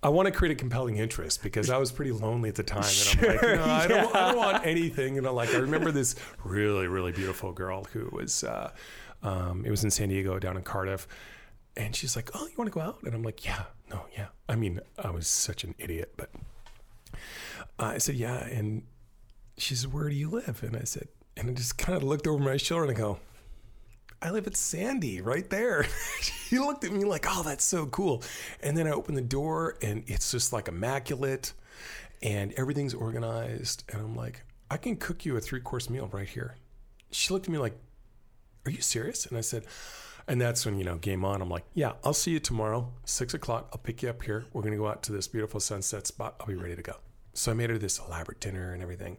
I want to create a compelling interest because I was pretty lonely at the time, and I'm like, know, I, don't, I don't want anything. You know, like I remember this really, really beautiful girl who was, uh, um, it was in San Diego, down in Cardiff, and she's like, "Oh, you want to go out?" And I'm like, "Yeah, no, yeah." I mean, I was such an idiot, but uh, I said, "Yeah," and she said, Where do you live? And I said, And I just kind of looked over my shoulder and I go, I live at Sandy right there. she looked at me like, Oh, that's so cool. And then I opened the door and it's just like immaculate and everything's organized. And I'm like, I can cook you a three course meal right here. She looked at me like, Are you serious? And I said, and that's when, you know, game on. I'm like, yeah, I'll see you tomorrow, six o'clock. I'll pick you up here. We're going to go out to this beautiful sunset spot. I'll be ready to go. So I made her this elaborate dinner and everything.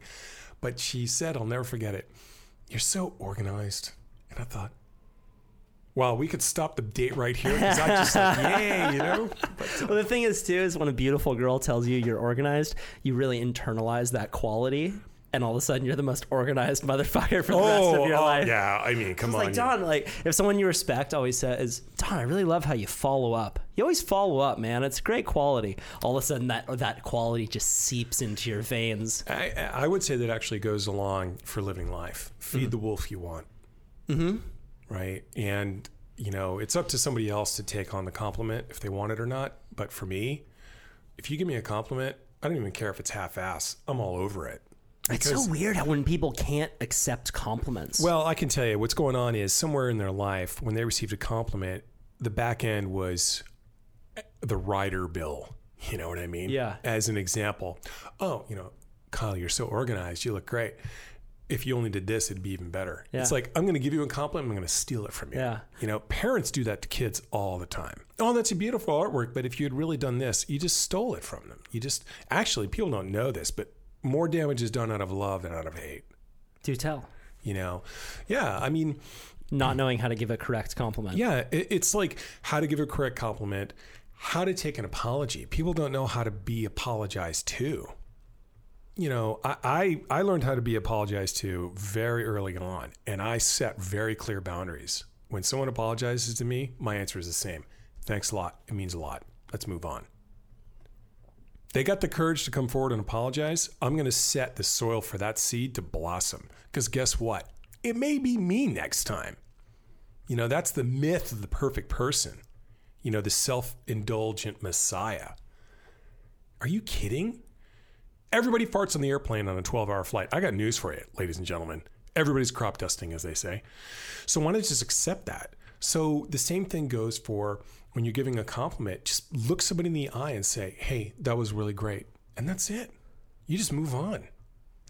But she said, I'll never forget it. You're so organized. And I thought, wow, we could stop the date right here because I just like, yay, you know? Uh, well, the thing is, too, is when a beautiful girl tells you you're organized, you really internalize that quality. And all of a sudden, you're the most organized motherfucker for the rest of your oh, life. yeah. I mean, come It's on. like Don, like if someone you respect always says, "Don, I really love how you follow up. You always follow up, man. It's great quality." All of a sudden, that that quality just seeps into your veins. I, I would say that actually goes along for living life. Feed the wolf you want. Mm-hmm. Right. And, you know, it's up to somebody else to take on the compliment if they want it or not. But for me, if you give me a compliment, I don't even care if it's half ass. I'm all over it. It's so weird how when people can't accept compliments. Well, I can tell you what's going on is somewhere in their life, when they received a compliment, the back end was eh, the rider bill. You know what I mean? Yeah. As an example, oh, you know, Kyle, you're so organized. You look great. If you only did this, it'd be even better. Yeah. It's like, I'm going to give you a compliment. I'm going to steal it from you. Yeah. You know, parents do that to kids all the time. Oh, that's a beautiful artwork. But if you had really done this, you just stole it from them. You just, actually, people don't know this, but more damage is done out of love than out of hate. do tell. You know? Yeah. I mean, Not knowing how to give a correct compliment. yeah, it, it's like how to give a correct compliment, how to take an apology. People don't know how to be apologized to. You know, I, I, I learned how to be apologized to very early on, and I set very clear boundaries. When someone apologizes to me, my answer is the same. Thanks a lot. It means a lot. Let's move on. They got the courage to come forward and apologize. I'm going to set the soil for that seed to blossom. Because guess what? It may be me next time. You know, that's the myth of the perfect person. You know, the self indulgent messiah. Are you kidding? Everybody farts on the airplane on a 12 hour flight. I got news for you, ladies and gentlemen. Everybody's crop dusting, as they say. So why don't just accept that? So the same thing goes for when you're giving a compliment. Just look somebody in the eye and say, hey, that was really great. And that's it. You just move on.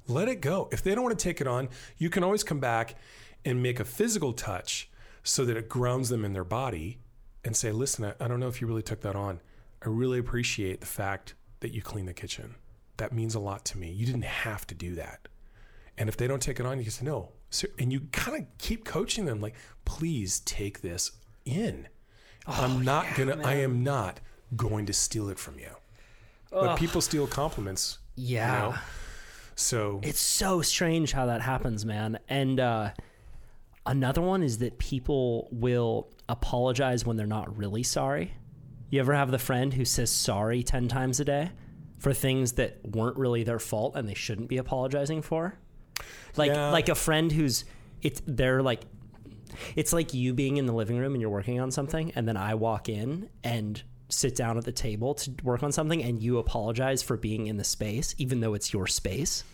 Let it go. If they don't want to take it on, you can always come back and make a physical touch so that it grounds them in their body and say, listen, I, I don't know if you really took that on. I really appreciate the fact that you clean the kitchen. That means a lot to me. You didn't have to do that. And if they don't take it on, you can say, no. So, and you kind of keep coaching them like, please take this in. I'm not going to, I am not going to steal it from you. But people steal compliments. you Yeah. know? So It's so strange how that happens, man. And uh, another one is that people will apologize when they're not really sorry. You ever have the friend who says sorry 10 times a day for things that weren't really their fault and they shouldn't be apologizing for? Like Yeah. like a friend who's it's they're like it's like you being in the living room and you're working on something and then I walk in and sit down at the table to work on something and you apologize for being in the space even though it's your space.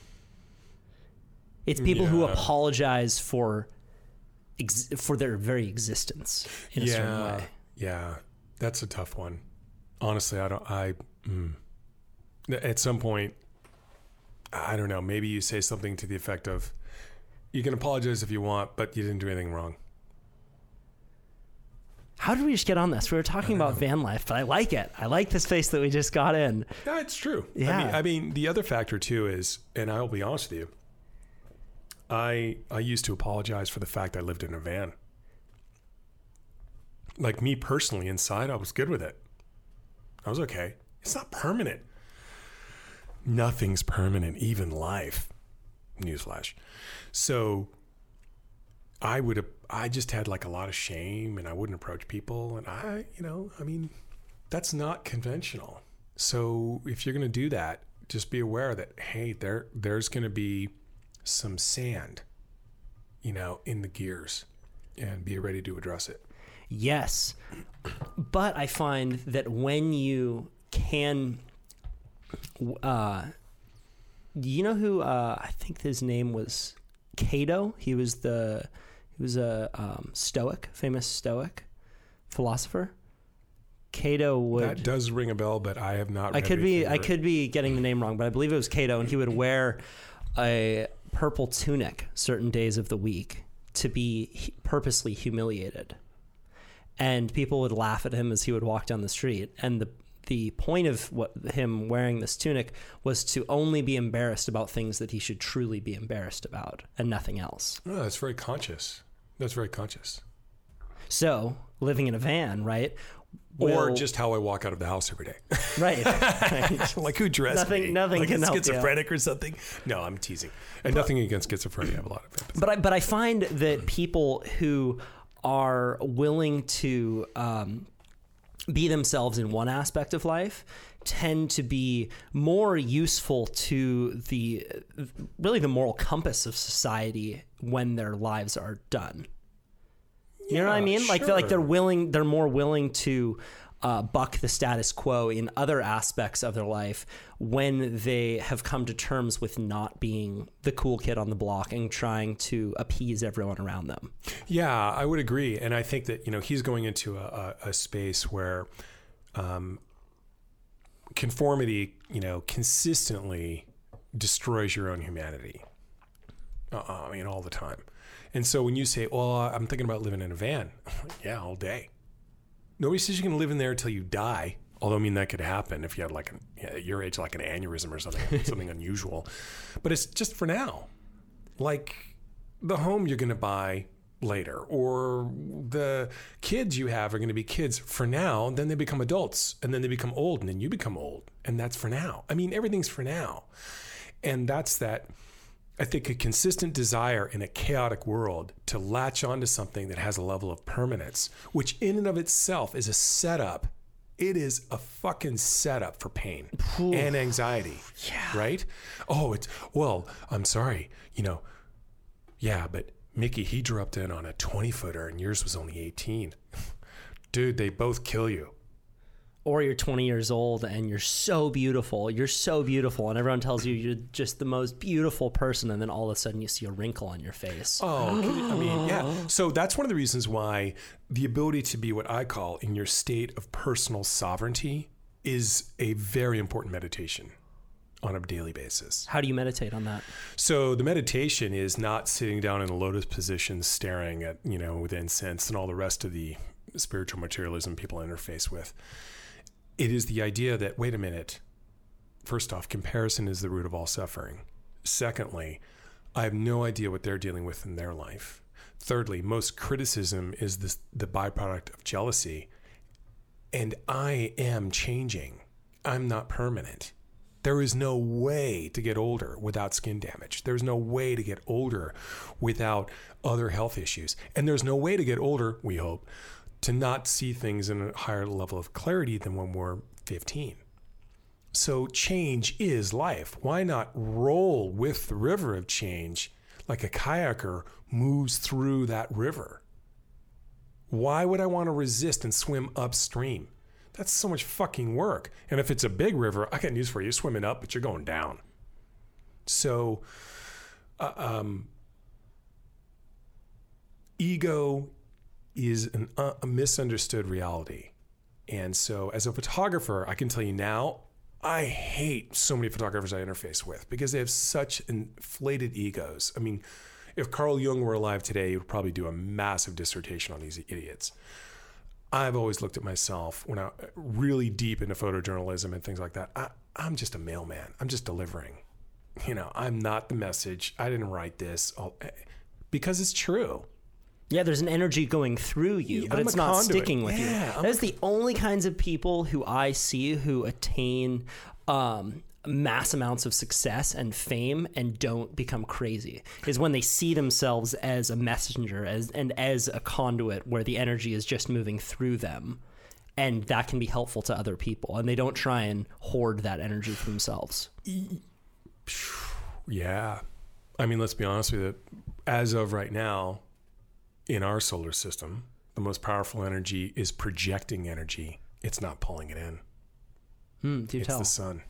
It's people who apologize for ex- for their very existence in a certain yeah, way. yeah, that's a tough one. Honestly, I don't. I mm. at some point, I don't know. Maybe you say something to the effect of, "You can apologize if you want, but you didn't do anything wrong." How did we just get on this? We were talking about van life, but I like it. I like this space that we just got in. Yeah, it's true. I Yeah. mean, I mean, the other factor too is, and I'll be honest with you, I I used to apologize for the fact I lived in a van. Like me personally, inside, I was good with it. I was okay. It's not permanent. Nothing's permanent, even life. Newsflash. So I would I just had like a lot of shame and I wouldn't approach people and I, you know, I mean, that's not conventional. So if you're going to do that, just be aware that hey, there there's going to be some sand, you know, in the gears and be ready to address it. Yes. But I find that when you can uh, you know who? Uh, I think his name was Cato. He was the he was a um, Stoic, famous Stoic philosopher. Cato would. That does ring a bell, but I have not. I could be I could be getting the name wrong, but I believe it was Cato, and he would wear a purple tunic certain days of the week to be purposely humiliated, and people would laugh at him as he would walk down the street. And the the point of what him wearing this tunic was to only be embarrassed about things that he should truly be embarrassed about, and nothing else. Oh, that's very conscious. That's very conscious. So living in a van, right? Or just how I walk out of the house every day. right. right. like who dressed Nothing- me? nothing like can a help schizophrenic or something. No, I'm teasing. And nothing against schizophrenia. I have a lot of empathy. but I, but I find that people who are willing to um, be themselves in one aspect of life tend to be more useful to the really the moral compass of society when their lives are done. You know what I Yeah, mean? Like they're like they're willing, they're more willing to uh, buck the status quo in other aspects of their life when they have come to terms with not being the cool kid on the block and trying to appease everyone around them. Yeah, I would agree, and I think that you know he's going into a, a, a space where um, conformity, you know, consistently destroys your own humanity. Uh, I mean, all the time. And so when you say, "Well, I'm thinking about living in a van," yeah, all day. Nobody says you can live in there until you die. Although I mean that could happen if you had like an, at your age like an aneurysm or something, something unusual. But it's just for now like the home you're going to buy later or the kids you have are going to be kids for now then they become adults and then they become old and then you become old and that's for now i mean everything's for now and that's that i think a consistent desire in a chaotic world to latch onto something that has a level of permanence which in and of itself is a setup it is a fucking setup for pain and anxiety. Yeah. Right? Oh, it's, well, I'm sorry. You know, yeah, but Mickey, he dropped in on a 20 footer and yours was only 18. Dude, they both kill you. Or you're 20 years old and you're so beautiful. You're so beautiful, and everyone tells you you're just the most beautiful person, and then all of a sudden you see a wrinkle on your face. Oh, I mean, yeah. So that's one of the reasons why the ability to be what I call in your state of personal sovereignty is a very important meditation on a daily basis. How do you meditate on that? So the meditation is not sitting down in a lotus position, staring at you know with incense and all the rest of the spiritual materialism people interface with. It is the idea that wait a minute. First off, comparison is the root of all suffering. Secondly, I have no idea what they're dealing with in their life. Thirdly, most criticism is the byproduct of jealousy. And I am changing. I'm not permanent. There is no way to get older without skin damage. There's no way to get older without other health issues. And there's no way to get older, we hope, to not see things in a higher level of clarity than when we're 15. So change is life. Why not roll with the river of change like a kayaker moves through that river? Why would I want to resist and swim upstream? That's so much fucking work. And if it's a big river, I got news for you. You're swimming up, but you're going down. So, uh, um, ego is an, uh, a misunderstood reality. And so, as a photographer, I can tell you now, I hate so many photographers I interface with because they have such inflated egos. I mean, if Carl Jung were alive today, he would probably do a massive dissertation on these idiots. I've always looked at myself when I really deep into photojournalism and things like that. I, I'm just a mailman. I'm just delivering. You know, I'm not the message. I didn't write this I'll- because it's true. Yeah, there's an energy going through you, Yeah, but I'm it's not conduit. sticking with Yeah, you. That's the only kinds of people who I see who attain um, mass amounts of success and fame and don't become crazy. Is when they see themselves as a messenger, as and as a conduit where the energy is just moving through them, and that can be helpful to other people, and they don't try and hoard that energy for themselves. Yeah. I mean, let's be honest with you. As of right now, in our solar system, the most powerful energy is projecting energy. It's not pulling it in. Hmm, do It's tell. the sun.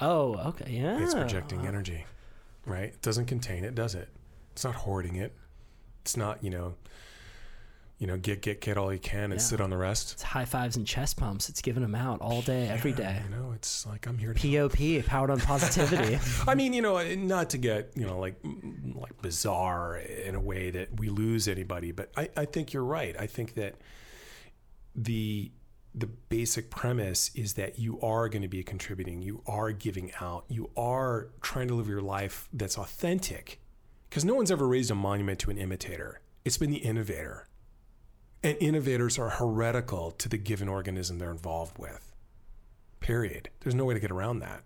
Oh, okay. Yeah. It's projecting energy, right? It doesn't contain it, does it? It's not hoarding it. It's not, you know, you know, get get get all you can and Yeah. sit on the rest. It's high fives and chest pumps. It's giving them out all day, every Yeah, day. You know, it's like I'm here to POP, powered on positivity. I mean, you know, not to get you know like like bizarre in a way that we lose anybody, but I, I think you're right. I think that the the basic premise is that you are going to be contributing, you are giving out, you are trying to live your life that's authentic. Because no one's ever raised a monument to an imitator. It's been the innovator. And innovators are heretical to the given organism they're involved with. Period. There's no way to get around that.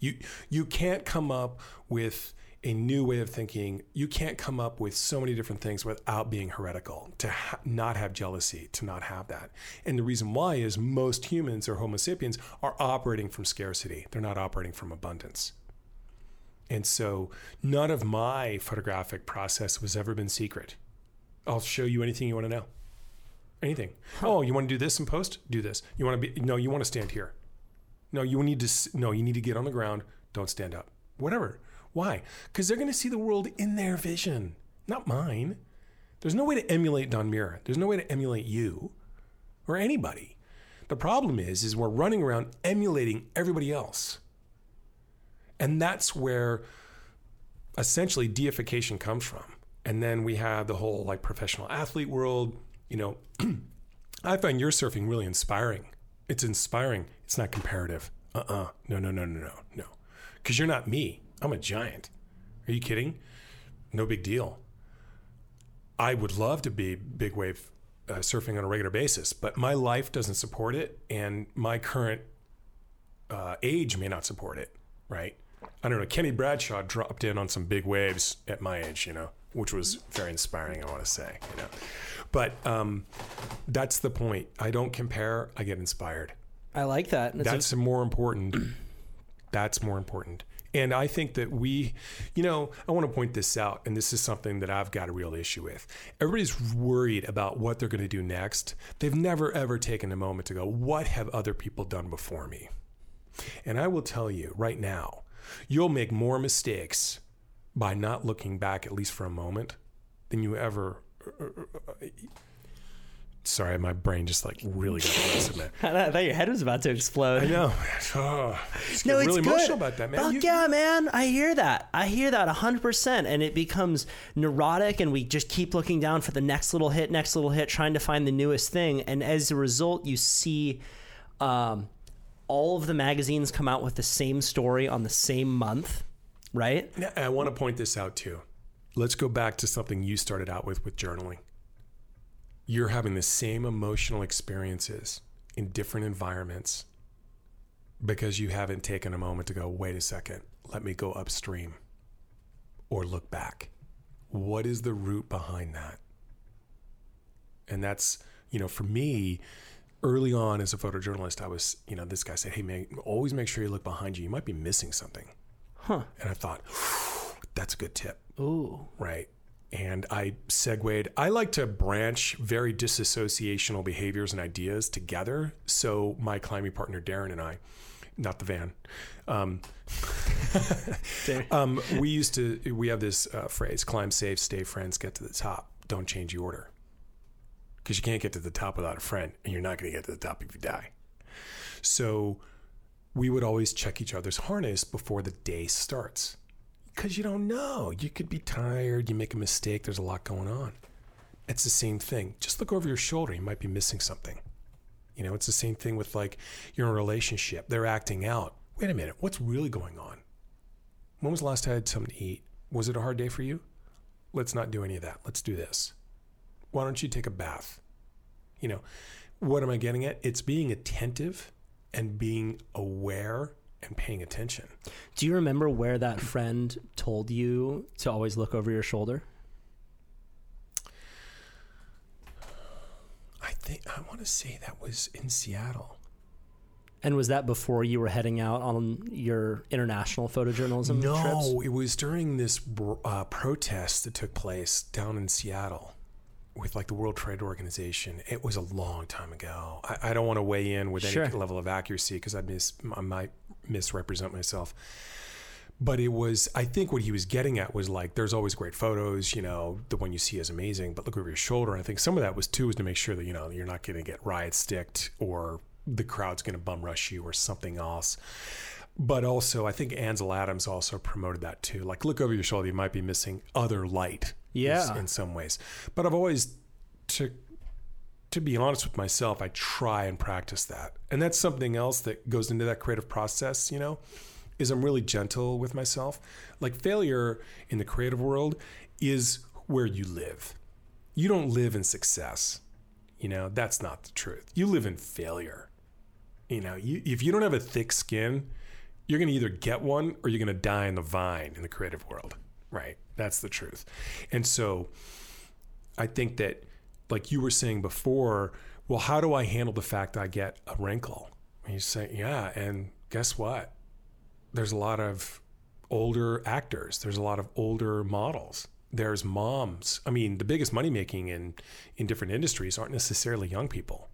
You you can't come up with a new way of thinking. You can't come up with so many different things without being heretical. To ha- not have jealousy, to not have that. And the reason why is most humans or Homo sapiens are operating from scarcity. They're not operating from abundance. And so none of my photographic process has ever been secret. I'll show you anything you want to know. Anything. Oh, you want to do this in post? Do this. You want to be no, you want to stand here. No, you need to s- no, you need to get on the ground. Don't stand up. Whatever. Why? Because they're going to see the world in their vision, not mine. There's no way to emulate Don Mirra. There's no way to emulate you or anybody. The problem is, is we're running around emulating everybody else, and that's where essentially deification comes from. And then we have the whole like professional athlete world. You know, I find your surfing really inspiring. It's inspiring. It's not comparative. Uh uh No, no, no, no, no, no. Because you're not me. I'm a giant. Are you kidding? No big deal. I would love to be big wave uh, surfing on a regular basis, but my life doesn't support it, and my current uh, age may not support it. Right? I don't know. Kenny Bradshaw dropped in on some big waves at my age, you know, which was very inspiring. I want to say, you know, but um, that's the point. I don't compare. I get inspired. I like that. It's a- That's more important. That's more important. And I think that we, you know, I want to point this out, and this is something that I've got a real issue with. Everybody's worried about what they're going to do next. They've never, ever taken a moment to go, what have other people done before me? And I will tell you right now, you'll make more mistakes by not looking back, at least for a moment, than you ever. Er, er, er, Sorry, my brain just like really got aggressive, man. I thought your head was about to explode. I know. Oh, No, it's really good. emotional about that, man. Fuck You- yeah, man! I hear that. I hear that hundred percent, and it becomes neurotic, and we just keep looking down for the next little hit, next little hit, trying to find the newest thing, and as a result, you see, um, all of the magazines come out with the same story on the same month, right? I want to point this out too. Let's go back to something you started out with with journaling. You're having the same emotional experiences in different environments because you haven't taken a moment to go, wait a second, let me go upstream or look back. What is the root behind that? And that's, you know, for me, early on as a photojournalist, I was, you know, this guy said, hey, man, always make sure you look behind you. You might be missing something. Huh. And I thought, that's a good tip, Ooh. right? And I segued. I like to branch very disassociational behaviors and ideas together. So my climbing partner Darren and I, not the van, um, um, we used to. We have this uh, phrase: "Climb safe, stay friends, get to the top. Don't change the order." Because you can't get to the top without a friend, and you're not going to get to the top if you die. So we would always check each other's harness before the day starts because you don't know. You could be tired, you make a mistake, there's a lot going on. It's the same thing. Just look over your shoulder, you might be missing something. You know, it's the same thing with like you're in a relationship, they're acting out. Wait a minute, what's really going on? When was the last time I had something to eat? Was it a hard day for you? Let's not do any of that. Let's do this. Why don't you take a bath? You know, what am I getting at? It's being attentive and being aware and paying attention. Do you remember where that friend told you to always look over your shoulder? I think I want to say that was in Seattle. And was that before you were heading out on your international photojournalism No, trips? it was during this uh, protest that took place down in Seattle with like the World Trade Organization. It was a long time ago. I, I don't want to weigh in with Sure. any level of accuracy because I miss I might misrepresent myself. But it was, I think what he was getting at was like, there's always great photos, you know, the one you see is amazing, but look over your shoulder. And I think some of that was too, was to make sure that, you know, you're not going to get riot sticked or the crowd's going to bum rush you or something else. But also, I think Ansel Adams also promoted that too. Like, look over your shoulder, you might be missing other light. Yeah. In some ways. But I've always, to, to be honest with myself, I try and practice that. And that's something else that goes into that creative process, you know, is I'm really gentle with myself. Like failure in the creative world is where you live. You don't live in success. You know, that's not the truth. You live in failure. You know, you, if you don't have a thick skin, you're going to either get one or you're going to die in the vine in the creative world. Right? That's the truth. And so I think that like you were saying before, well, how do I handle the fact I get a wrinkle? And you say, yeah, and guess what? There's a lot of older actors. There's a lot of older models. There's moms. I mean, the biggest money making in in different industries aren't necessarily young people.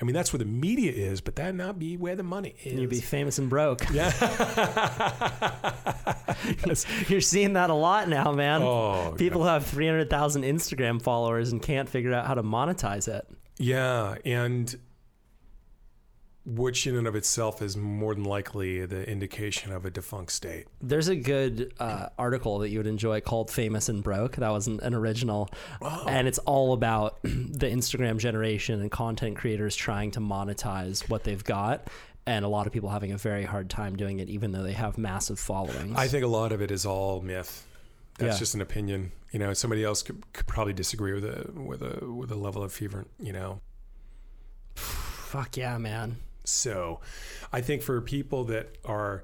I mean, that's where the media is, but that not be where the money is. You'd be famous and broke. yeah. You're seeing that a lot now, man. Oh, People who have 300,000 Instagram followers and can't figure out how to monetize it. Yeah, and which in and of itself is more than likely the indication of a defunct state. There's a good uh, article that you would enjoy called Famous and Broke. That was an, an original. And it's all about the Instagram generation and content creators trying to monetize what they've got. And a lot of people having a very hard time doing it, even though they have massive followings. I think a lot of it is all myth. That's Yeah. just an opinion. You know, somebody else could, could probably disagree with a with a with a level of fever. You know, Fuck yeah, man. So I think for people that are,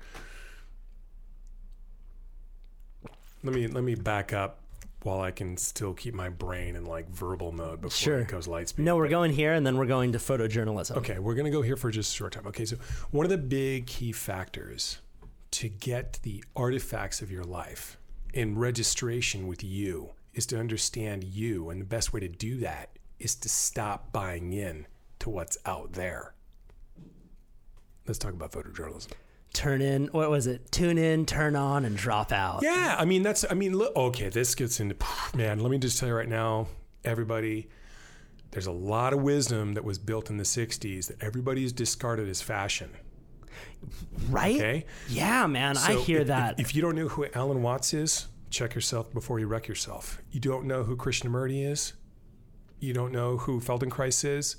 let me let me back up while I can still keep my brain in like verbal mode before Sure. it goes light speed. No, we're going here and then we're going to photojournalism. Okay, we're going to go here for just a short time. Okay, so one of the big key factors to get the artifacts of your life in registration with you is to understand you. And the best way to do that is to stop buying in to what's out there. Let's talk about photojournalism. Turn in, what was it? Tune in, turn on, and drop out. Yeah, I mean that's I mean look okay, this gets into man, let me just tell you right now, everybody there's a lot of wisdom that was built in the 60s that everybody's discarded as fashion. Right? Okay. Yeah, man. I hear if- that. If, if you don't know who Alan Watts is, check yourself before you wreck yourself. You don't know who Krishnamurti is. You don't know who Feldenkrais is.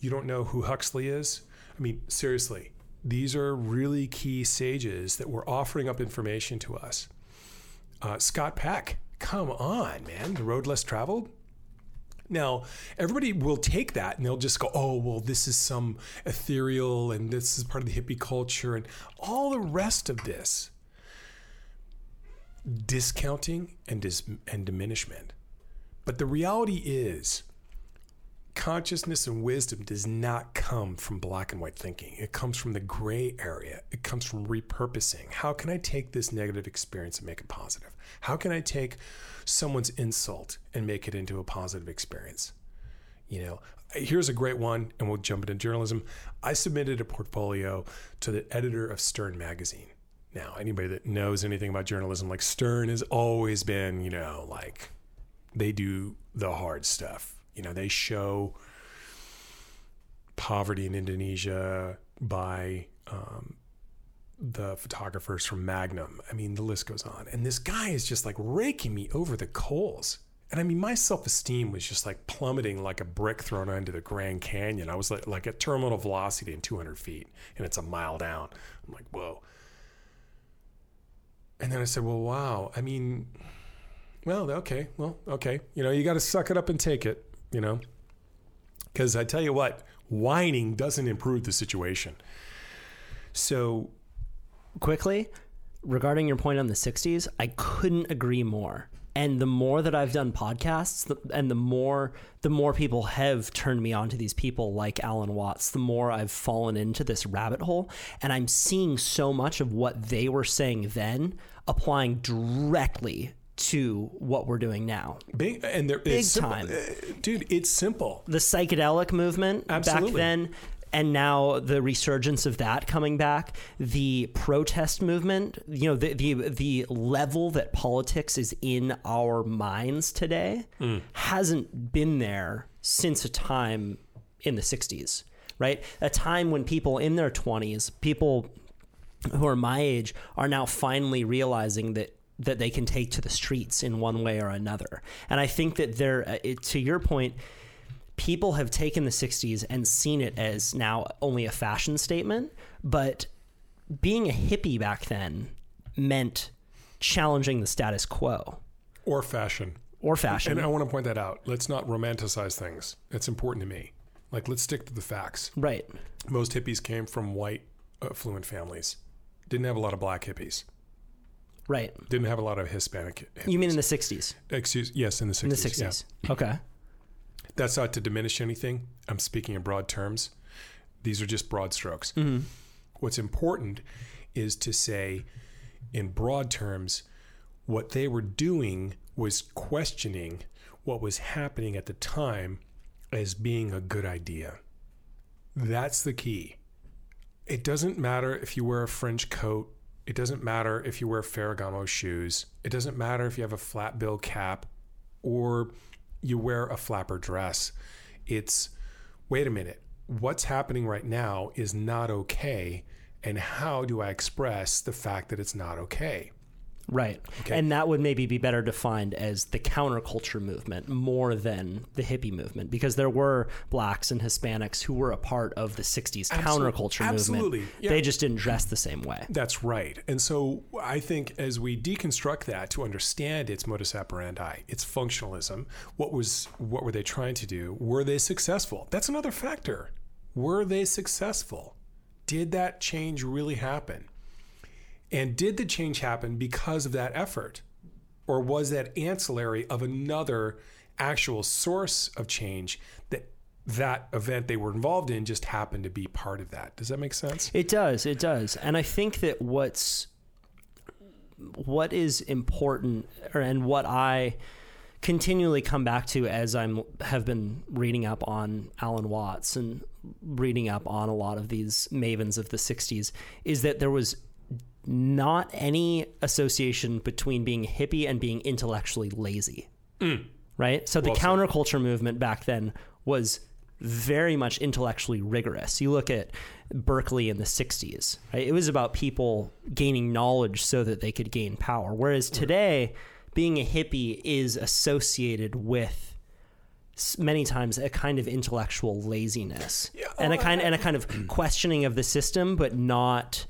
You don't know who Huxley is. I mean, seriously, these are really key sages that were offering up information to us. Uh, Scott Peck, come on, man. The road less traveled. Now, everybody will take that and they'll just go, oh, well, this is some ethereal and this is part of the hippie culture and all the rest of this discounting and, dis- and diminishment. But the reality is, consciousness and wisdom does not come from black and white thinking. It comes from the gray area. It comes from repurposing. How can I take this negative experience and make it positive? How can I take someone's insult and make it into a positive experience? You know, here's a great one, and we'll jump into journalism. I submitted a portfolio to the editor of Stern magazine. Now, anybody that knows anything about journalism, like Stern has always been, you know, like they do the hard stuff. You know, they show poverty in Indonesia by um, the photographers from Magnum. I mean, the list goes on. And this guy is just like raking me over the coals. And I mean, my self esteem was just like plummeting like a brick thrown into the Grand Canyon. I was like, like at terminal velocity in 200 feet, and it's a mile down. I'm like, whoa. And then I said, well, wow. I mean, well, okay, well, okay. You know, you got to suck it up and take it, you know? Because I tell you what, whining doesn't improve the situation. So, quickly regarding your point on the 60s i couldn't agree more and the more that i've done podcasts the, and the more the more people have turned me on to these people like alan watts the more i've fallen into this rabbit hole and i'm seeing so much of what they were saying then applying directly to what we're doing now big, and there, Big it's time. Uh, dude, it's simple. the psychedelic movement Absolutely. back then and now the resurgence of that coming back, the protest movement, you know, the the the level that politics is in our minds today hasn't been there since a time in the 60s, right? A time when people in their 20s, people who are my age are now finally realizing that that they can take to the streets in one way or another. And I think that there uh, to your point people have taken the 60s and seen it as now only a fashion statement, but being a hippie back then meant challenging the status quo Or fashion. or fashion. And I want to point that out. Let's not romanticize things. It's important to me. Like, let's stick to the facts. right. Most hippies came from white, affluent families. Didn't have a lot of black hippies. Right. Didn't have a lot of Hispanic. Hippies. You mean in the 60s? Excuse yes, in the 60s. In the yeah. 60s. Okay. That's not to diminish anything. I'm speaking in broad terms. These are just broad strokes. Mm-hmm. What's important is to say, in broad terms, what they were doing was questioning what was happening at the time as being a good idea. That's the key. It doesn't matter if you wear a French coat. It doesn't matter if you wear Ferragamo shoes. It doesn't matter if you have a flat bill cap or you wear a flapper dress. It's wait a minute, what's happening right now is not okay. And how do I express the fact that it's not okay? Right. Okay. And that would maybe be better defined as the counterculture movement more than the hippie movement because there were blacks and Hispanics who were a part of the 60s Absol- counterculture absolutely. movement. Yeah. They just didn't dress the same way. That's right. And so I think as we deconstruct that to understand its modus operandi, its functionalism, what was what were they trying to do? Were they successful? That's another factor. Were they successful? Did that change really happen? And did the change happen because of that effort? Or was that ancillary of another actual source of change that that event they were involved in just happened to be part of that? Does that make sense? It does. It does. And I think that what's what is important or, and what I continually come back to as I'm have been reading up on Alan Watts and reading up on a lot of these mavens of the 60s is that there was not any association between being hippie and being intellectually lazy. Mm. Right? So the Well said. counterculture movement back then was very much intellectually rigorous. You look at Berkeley in the 60s, right? It was about people gaining knowledge so that they could gain power. Whereas today, being a hippie is associated with many times a kind of intellectual laziness and a oh, kind and a kind of questioning of the system but not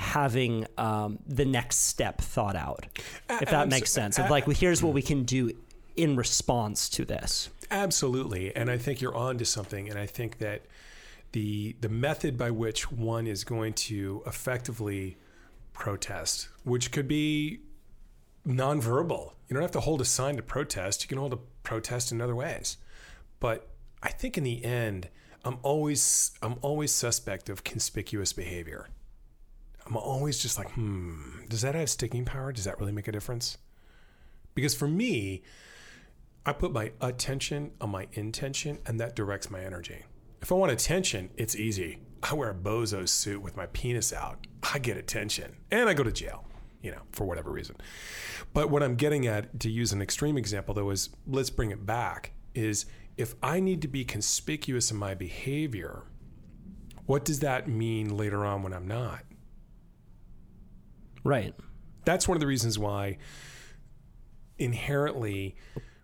having um, the next step thought out if that abs- makes sense of like well, here's what we can do in response to this Absolutely, and I think you're on to something. And I think that the the method by which one is going to effectively protest, which could be nonverbal. You don't have to hold a sign to protest. You can hold a protest in other ways. But I think in the end, I'm always I'm always suspect of conspicuous behavior. I'm always just like, hmm, does that have sticking power? Does that really make a difference? Because for me, I put my attention on my intention, and that directs my energy. If I want attention, it's easy. I wear a bozo suit with my penis out. I get attention, and I go to jail, you know, for whatever reason. But what I'm getting at, to use an extreme example, though, is let's bring it back. Is if I need to be conspicuous in my behavior, what does that mean later on when I'm not? Right. That's one of the reasons why inherently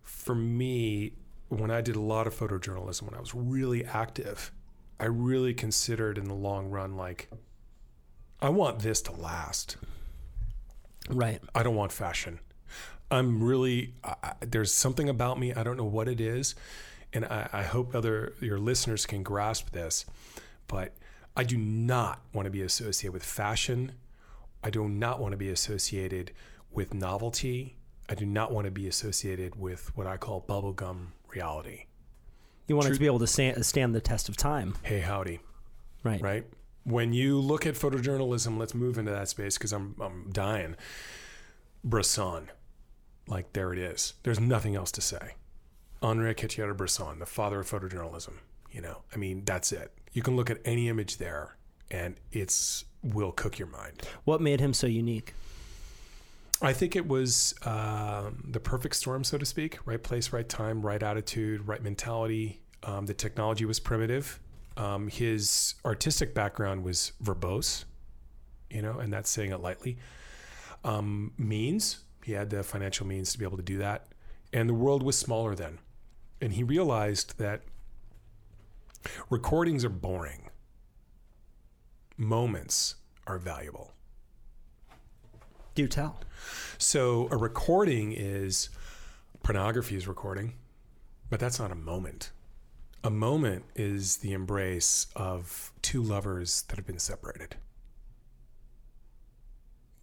for me when i did a lot of photojournalism when i was really active i really considered in the long run like i want this to last. Right. I don't want fashion. I'm really I, there's something about me i don't know what it is and I, I hope other your listeners can grasp this but i do not want to be associated with fashion I do not want to be associated with novelty. I do not want to be associated with what I call bubblegum reality. you want it to be able to stand, the test of time Hey, howdy, right right? When you look at photojournalism, let's move into that space because I'm, I'm dying. Bresson, like there it is. There's nothing else to say. Henri Cartier-Bresson, the father of photojournalism. You know, I mean, that's it. You can look at any image there, and it's will cook your mind. What made him so unique? I think it was um, the perfect storm, so to speak. Right place, right time, right attitude, right mentality. Um, the technology was primitive. Um, his artistic background was verbose, you know, and that's saying it lightly. Um, means he had the financial means to be able to do that, and the world was smaller then, and he realized that recordings are boring. Moments are valuable. Do tell. So a recording is pornography is recording, but that's not a moment. A moment is the embrace of two lovers that have been separated.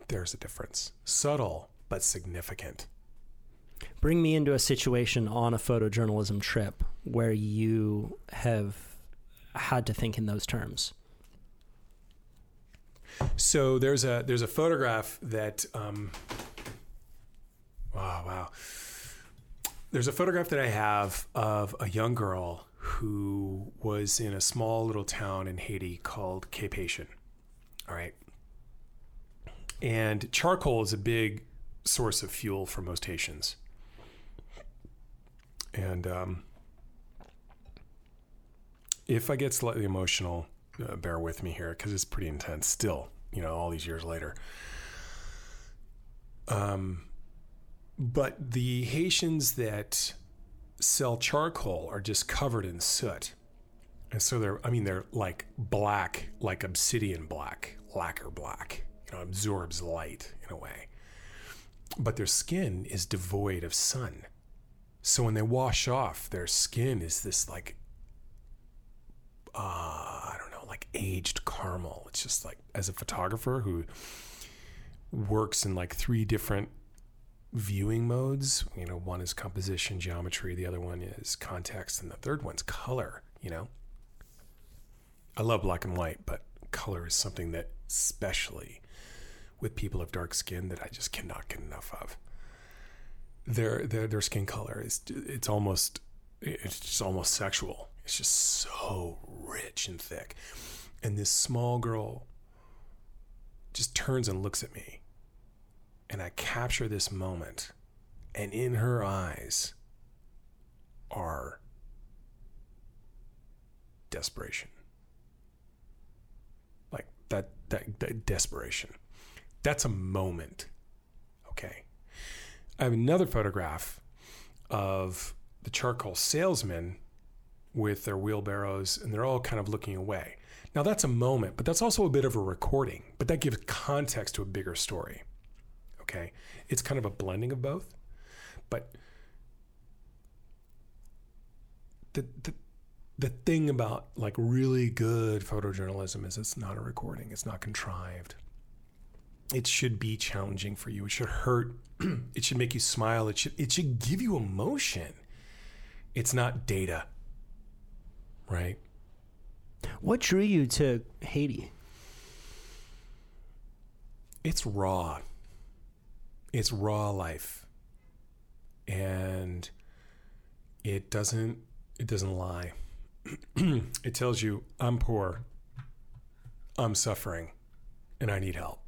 There's a difference. Subtle, but significant. Bring me into a situation on a photojournalism trip where you have had to think in those terms. So there's a there's a photograph that um, wow wow. There's a photograph that I have of a young girl who was in a small little town in Haiti called Cap-Haïtien. All right. And charcoal is a big source of fuel for most Haitians. And um, if I get slightly emotional, uh, bear with me here because it's pretty intense still, you know, all these years later. Um, but the Haitians that sell charcoal are just covered in soot. And so they're, I mean, they're like black, like obsidian black, lacquer black, you know, absorbs light in a way. But their skin is devoid of sun. So when they wash off, their skin is this like uh, I don't aged caramel. It's just like as a photographer who works in like three different viewing modes. You know, one is composition, geometry, the other one is context, and the third one's color. You know, I love black and white, but color is something that, especially with people of dark skin, that I just cannot get enough of. Their their their skin color is it's almost it's just almost sexual. It's just so rich and thick. And this small girl just turns and looks at me. And I capture this moment. And in her eyes are desperation. Like that, that, that desperation. That's a moment. Okay. I have another photograph of the charcoal salesman with their wheelbarrows and they're all kind of looking away. Now that's a moment, but that's also a bit of a recording, but that gives context to a bigger story. Okay? It's kind of a blending of both. But the the the thing about like really good photojournalism is it's not a recording, it's not contrived. It should be challenging for you. It should hurt. it should make you smile. It should it should give you emotion. It's not data right? What drew you to Haiti? It's raw. It's raw life. And it doesn't it doesn't lie. it tells you I'm poor. I'm suffering and I need help.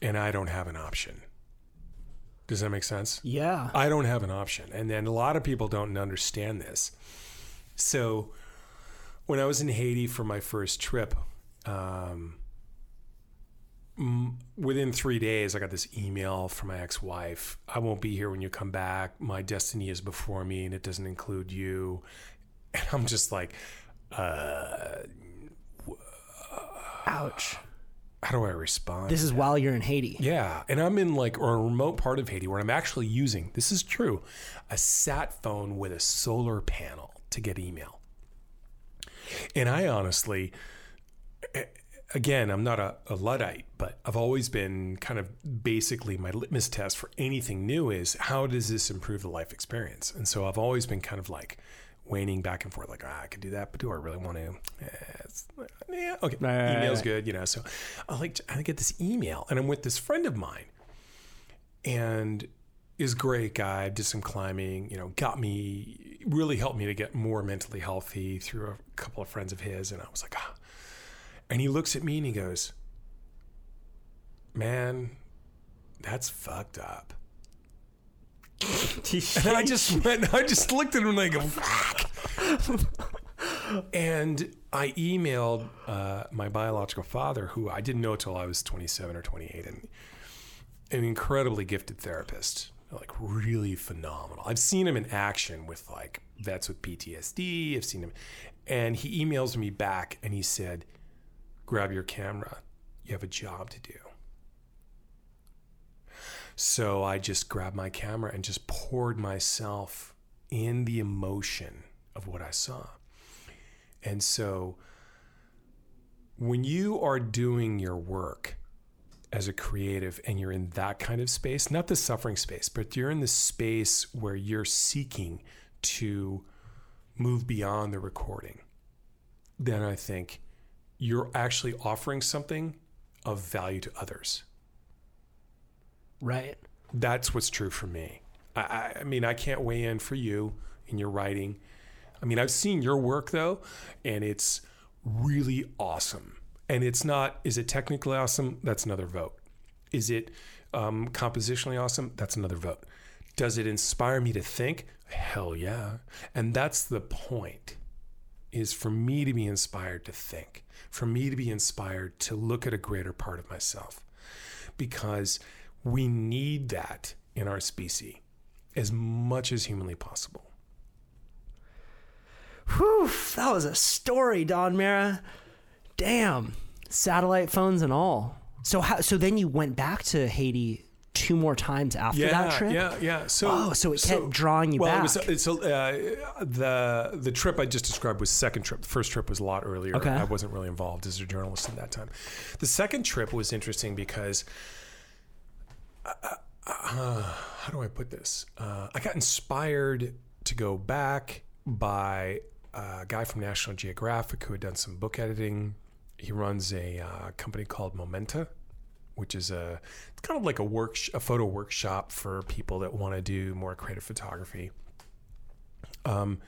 And I don't have an option. Does that make sense? Yeah. I don't have an option. And then a lot of people don't understand this. So when I was in Haiti for my first trip, um, within three days, I got this email from my ex wife I won't be here when you come back. My destiny is before me and it doesn't include you. And I'm just like, uh, Ouch. How do I respond? This is while you're in Haiti. Yeah, and I'm in like or a remote part of Haiti where I'm actually using this is true, a sat phone with a solar panel to get email. And I honestly, again, I'm not a, a luddite, but I've always been kind of basically my litmus test for anything new is how does this improve the life experience? And so I've always been kind of like waning back and forth, like ah, I could do that, but do I really want to? Eh, yeah, okay, Right, right, email's good, you know. So I like I get this email, and I'm with this friend of mine, and is great guy. Did some climbing, you know, got me really helped me to get more mentally healthy through a couple of friends of his. And I was like, ah. And he looks at me and he goes, Man, that's fucked up. And I just went, I just looked at him and I go, fuck. and I emailed uh, my biological father, who I didn't know until I was 27 or 28, and an incredibly gifted therapist, like really phenomenal. I've seen him in action with like vets with PTSD. I've seen him, and he emails me back and he said, "Grab your camera. You have a job to do." So I just grabbed my camera and just poured myself in the emotion of what I saw. And so when you are doing your work as a creative and you're in that kind of space, not the suffering space, but you're in the space where you're seeking to move beyond the recording, then I think you're actually offering something of value to others. Right. That's what's true for me. I, I, mean, I can't weigh in for you in your writing. I mean, I've seen your work though, and it's really awesome. And it's not, is it technically awesome? That's another vote. Is it um, compositionally awesome? That's another vote. Does it inspire me to think? Hell yeah. And that's the point is for me to be inspired to think, for me to be inspired to look at a greater part of myself. Because we need that in our species as much as humanly possible. Whew, that was a story, Don Mirra. Damn, satellite phones and all. So how? So then you went back to Haiti two more times after yeah, that trip. Yeah, yeah. So, Oh, so it kept drawing you well, back. it. It's a, uh, the the trip I just described was second trip. The first trip was a lot earlier. Okay. I wasn't really involved as a journalist at that time. The second trip was interesting because. Uh, how do I put this? Uh, I got inspired to go back by a guy from National Geographic who had done some book editing. He runs a uh, company called Momenta, which is a it's kind of like a work a photo workshop for people that want to do more creative photography. Um,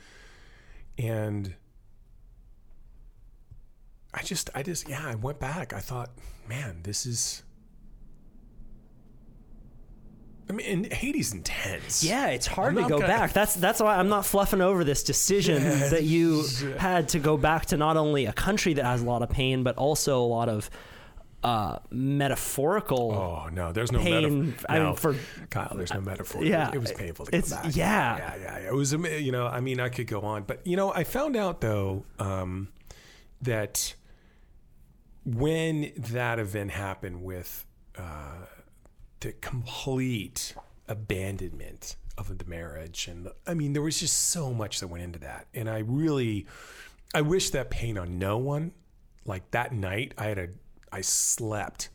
and I just I just yeah I went back. I thought, man, this is. I mean, Haiti's intense. yeah, it's hard I'm to go gonna- back. That's that's why I'm not fluffing over this decision that you had to go back to not only a country that has a lot of pain, but also a lot of uh, metaphorical. Oh no, there's no Pain, metaphor. I mean, for- Kyle, there's no metaphor. Yeah, it was painful to it's- go back. yeah. yeah, yeah, yeah. It was, you know, I mean, I could go on, but you know, I found out though um, that when that event happened with uh, the complete abandonment of the marriage, and I mean, there was just so much that went into that, and I really, I wish that pain on no one. Like that night, I had a, I slept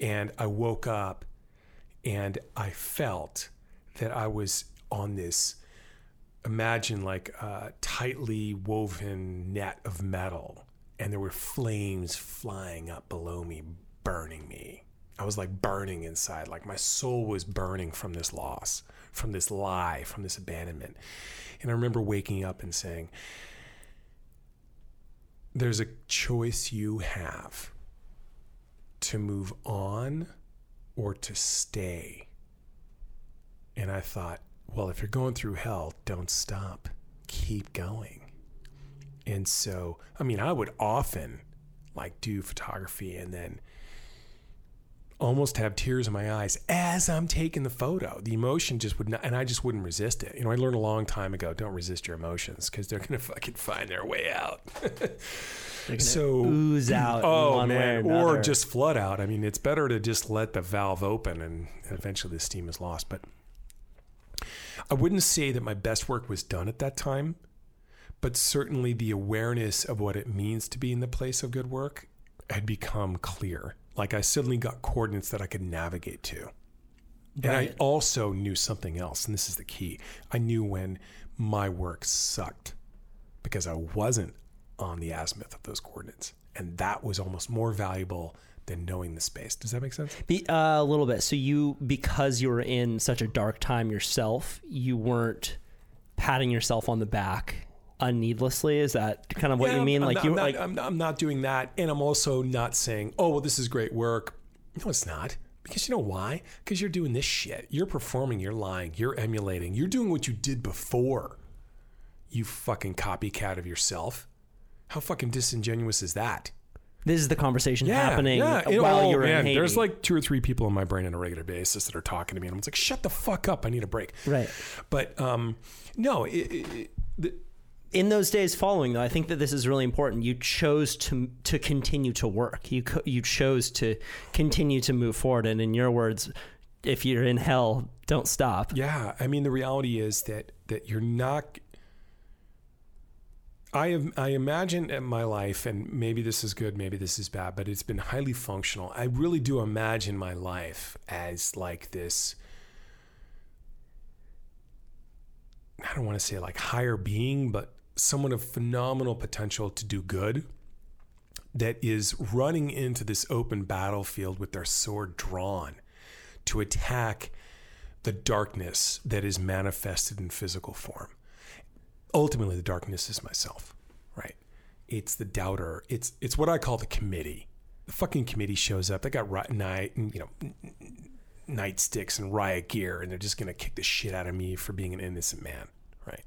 and I woke up and I felt that I was on this imagine like a tightly woven net of metal and there were flames flying up below me burning me I was like burning inside like my soul was burning from this loss from this lie from this abandonment and I remember waking up and saying there's a choice you have to move on or to stay. And I thought, well, if you're going through hell, don't stop. Keep going. And so, I mean, I would often like do photography and then almost have tears in my eyes as I'm taking the photo. The emotion just would not, and I just wouldn't resist it. You know, I learned a long time ago don't resist your emotions because they're going to fucking find their way out. so ooze out Oh man, or or just flood out. I mean, it's better to just let the valve open, and eventually the steam is lost. But I wouldn't say that my best work was done at that time, but certainly the awareness of what it means to be in the place of good work had become clear. Like I suddenly got coordinates that I could navigate to. And I also knew something else, and this is the key. I knew when my work sucked because I wasn't on the azimuth of those coordinates. And that was almost more valuable than knowing the space. Does that make sense? Be, uh, a little bit. So you, because you were in such a dark time yourself, you weren't patting yourself on the back unneedlessly. Is that kind of what Yeah, you mean? I'm like not, you, I'm not, like I'm, I'm not doing that, and I'm also not saying, "Oh, well, this is great work." No, it's not. Because you know why? Because you're doing this shit. You're performing. You're lying. You're emulating. You're doing what you did before. You fucking copycat of yourself. How fucking disingenuous is that? this is the conversation happening It- while oh, you're in man, Haiti. There's like two or three people in my brain on a regular basis that are talking to me, and I'm just like, "Shut the fuck up! I need a break." right. But um, no, it, it, it, the, in those days following though i think that this is really important you chose to to continue to work you co- you chose to continue to move forward and in your words if you're in hell don't stop Yeah, I mean the reality is that that you're not. I have, I imagine in my life, and maybe this is good, maybe this is bad, but it's been highly functional. I really do imagine my life as like this. I don't want to say like higher being, but someone of phenomenal potential to do good that is running into this open battlefield with their sword drawn to attack the darkness that is manifested in physical form. Ultimately, the darkness is myself, right? It's the doubter. It's it's what I call the committee. The fucking committee shows up. They got ri- night, you know, nightsticks and riot gear, and they're just gonna kick the shit out of me for being an innocent man, right?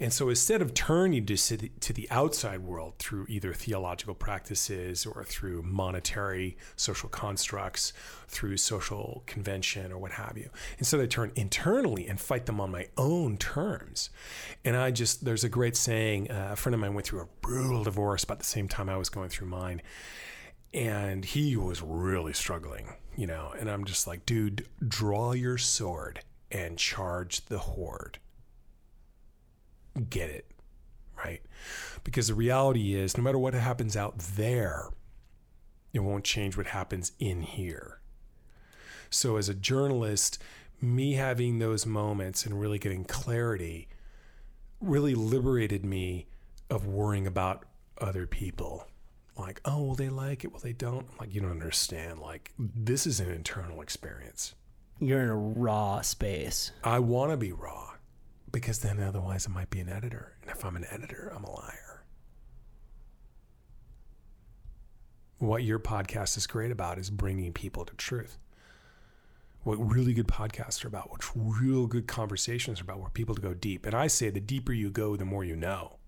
And so instead of turning to, to the outside world through either theological practices or through monetary social constructs, through social convention or what have you, instead I turn internally and fight them on my own terms. And I just, there's a great saying, uh, a friend of mine went through a brutal divorce about the same time I was going through mine. And he was really struggling, you know. And I'm just like, dude, draw your sword and charge the horde get it, right? Because the reality is, no matter what happens out there, it won't change what happens in here. So, as a journalist, me having those moments and really getting clarity really liberated me of worrying about other people. Like, oh, well, they like it, well, they don't. I'm like, you don't understand. Like, this is an internal experience. you're in a raw space I want to be raw because then otherwise I might be an editor. And if I'm an editor, I'm a liar. What your podcast is great about is bringing people to truth. What really good podcasts are about, what real good conversations are about, where people to go deep. And I say the deeper you go, the more you know.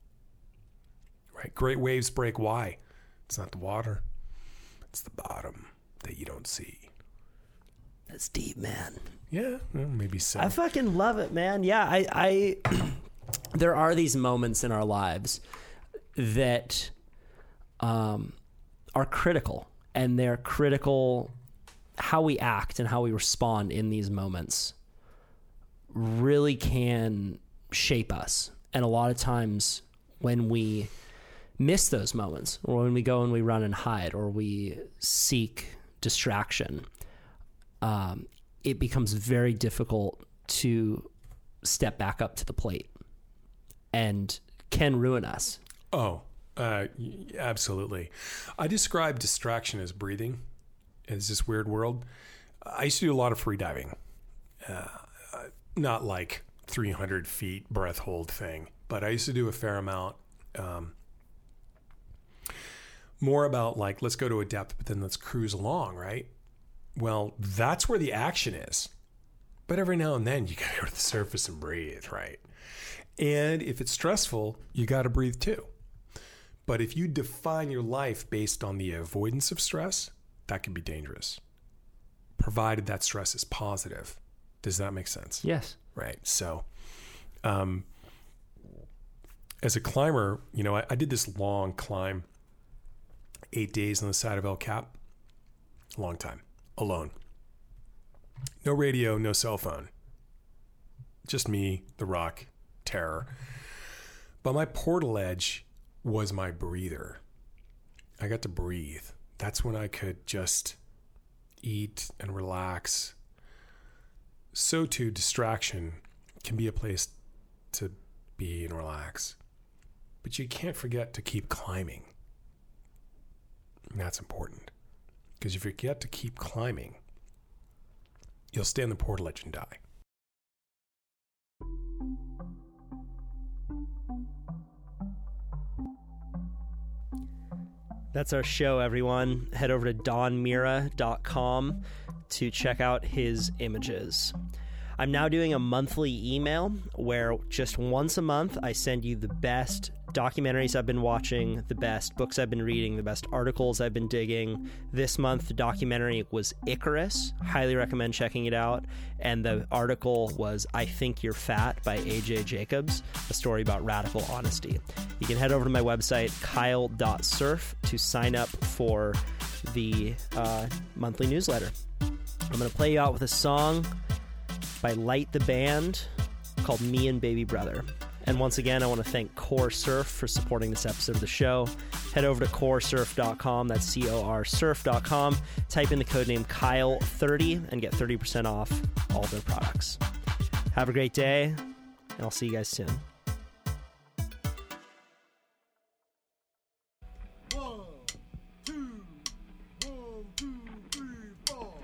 Right? Great waves break. Why? It's not the water, it's the bottom that you don't see. that's deep man Yeah, well, maybe so. I fucking love it, man. Yeah, I, I there are these moments in our lives that um, are critical, and they're critical. How we act and how we respond in these moments really can shape us. And a lot of times, when we miss those moments, or when we go and we run and hide, or we seek distraction, um, it becomes very difficult to step back up to the plate and can ruin us. Oh, uh, absolutely. I describe distraction as breathing. It's this weird world. I used to do a lot of free diving, uh, not like 300 feet breath hold thing, but I used to do a fair amount. Um, more about like, let's go to a depth, but then let's cruise along, right? Well, that's where the action is. But every now and then you got to go to the surface and breathe, right? And if it's stressful, you got to breathe too. But if you define your life based on the avoidance of stress, that can be dangerous, provided that stress is positive. Does that make sense? Yes. Right. So, um, as a climber, you know, I, I did this long climb, eight days on the side of El Cap, a long time, alone. No radio, no cell phone. Just me, the rock, terror. But my portaledge was my breather. I got to breathe. That's when I could just eat and relax. So too, distraction can be a place to be and relax. but you can't forget to keep climbing. And that's important because if you forget to keep climbing, you'll stay on the portaledge and die. That's our show, everyone. Head over to donmirra.com to check out his images. I'm now doing a monthly email where just once a month I send you the best documentaries I've been watching, the best books I've been reading, the best articles I've been digging. This month, the documentary was Icarus. Highly recommend checking it out. And the article was I Think You're Fat by AJ Jacobs, a story about radical honesty. You can head over to my website, kyle.surf, to sign up for the uh, monthly newsletter. I'm going to play you out with a song by Light the Band called Me and Baby Brother. And once again, I want to thank COR Surf for supporting this episode of the show. Head over to corsurf.com, that's C O R surf.com, type in the code name Kyle30 and get 30% off all their products. Have a great day, and I'll see you guys soon. One, two, one, two, three, four.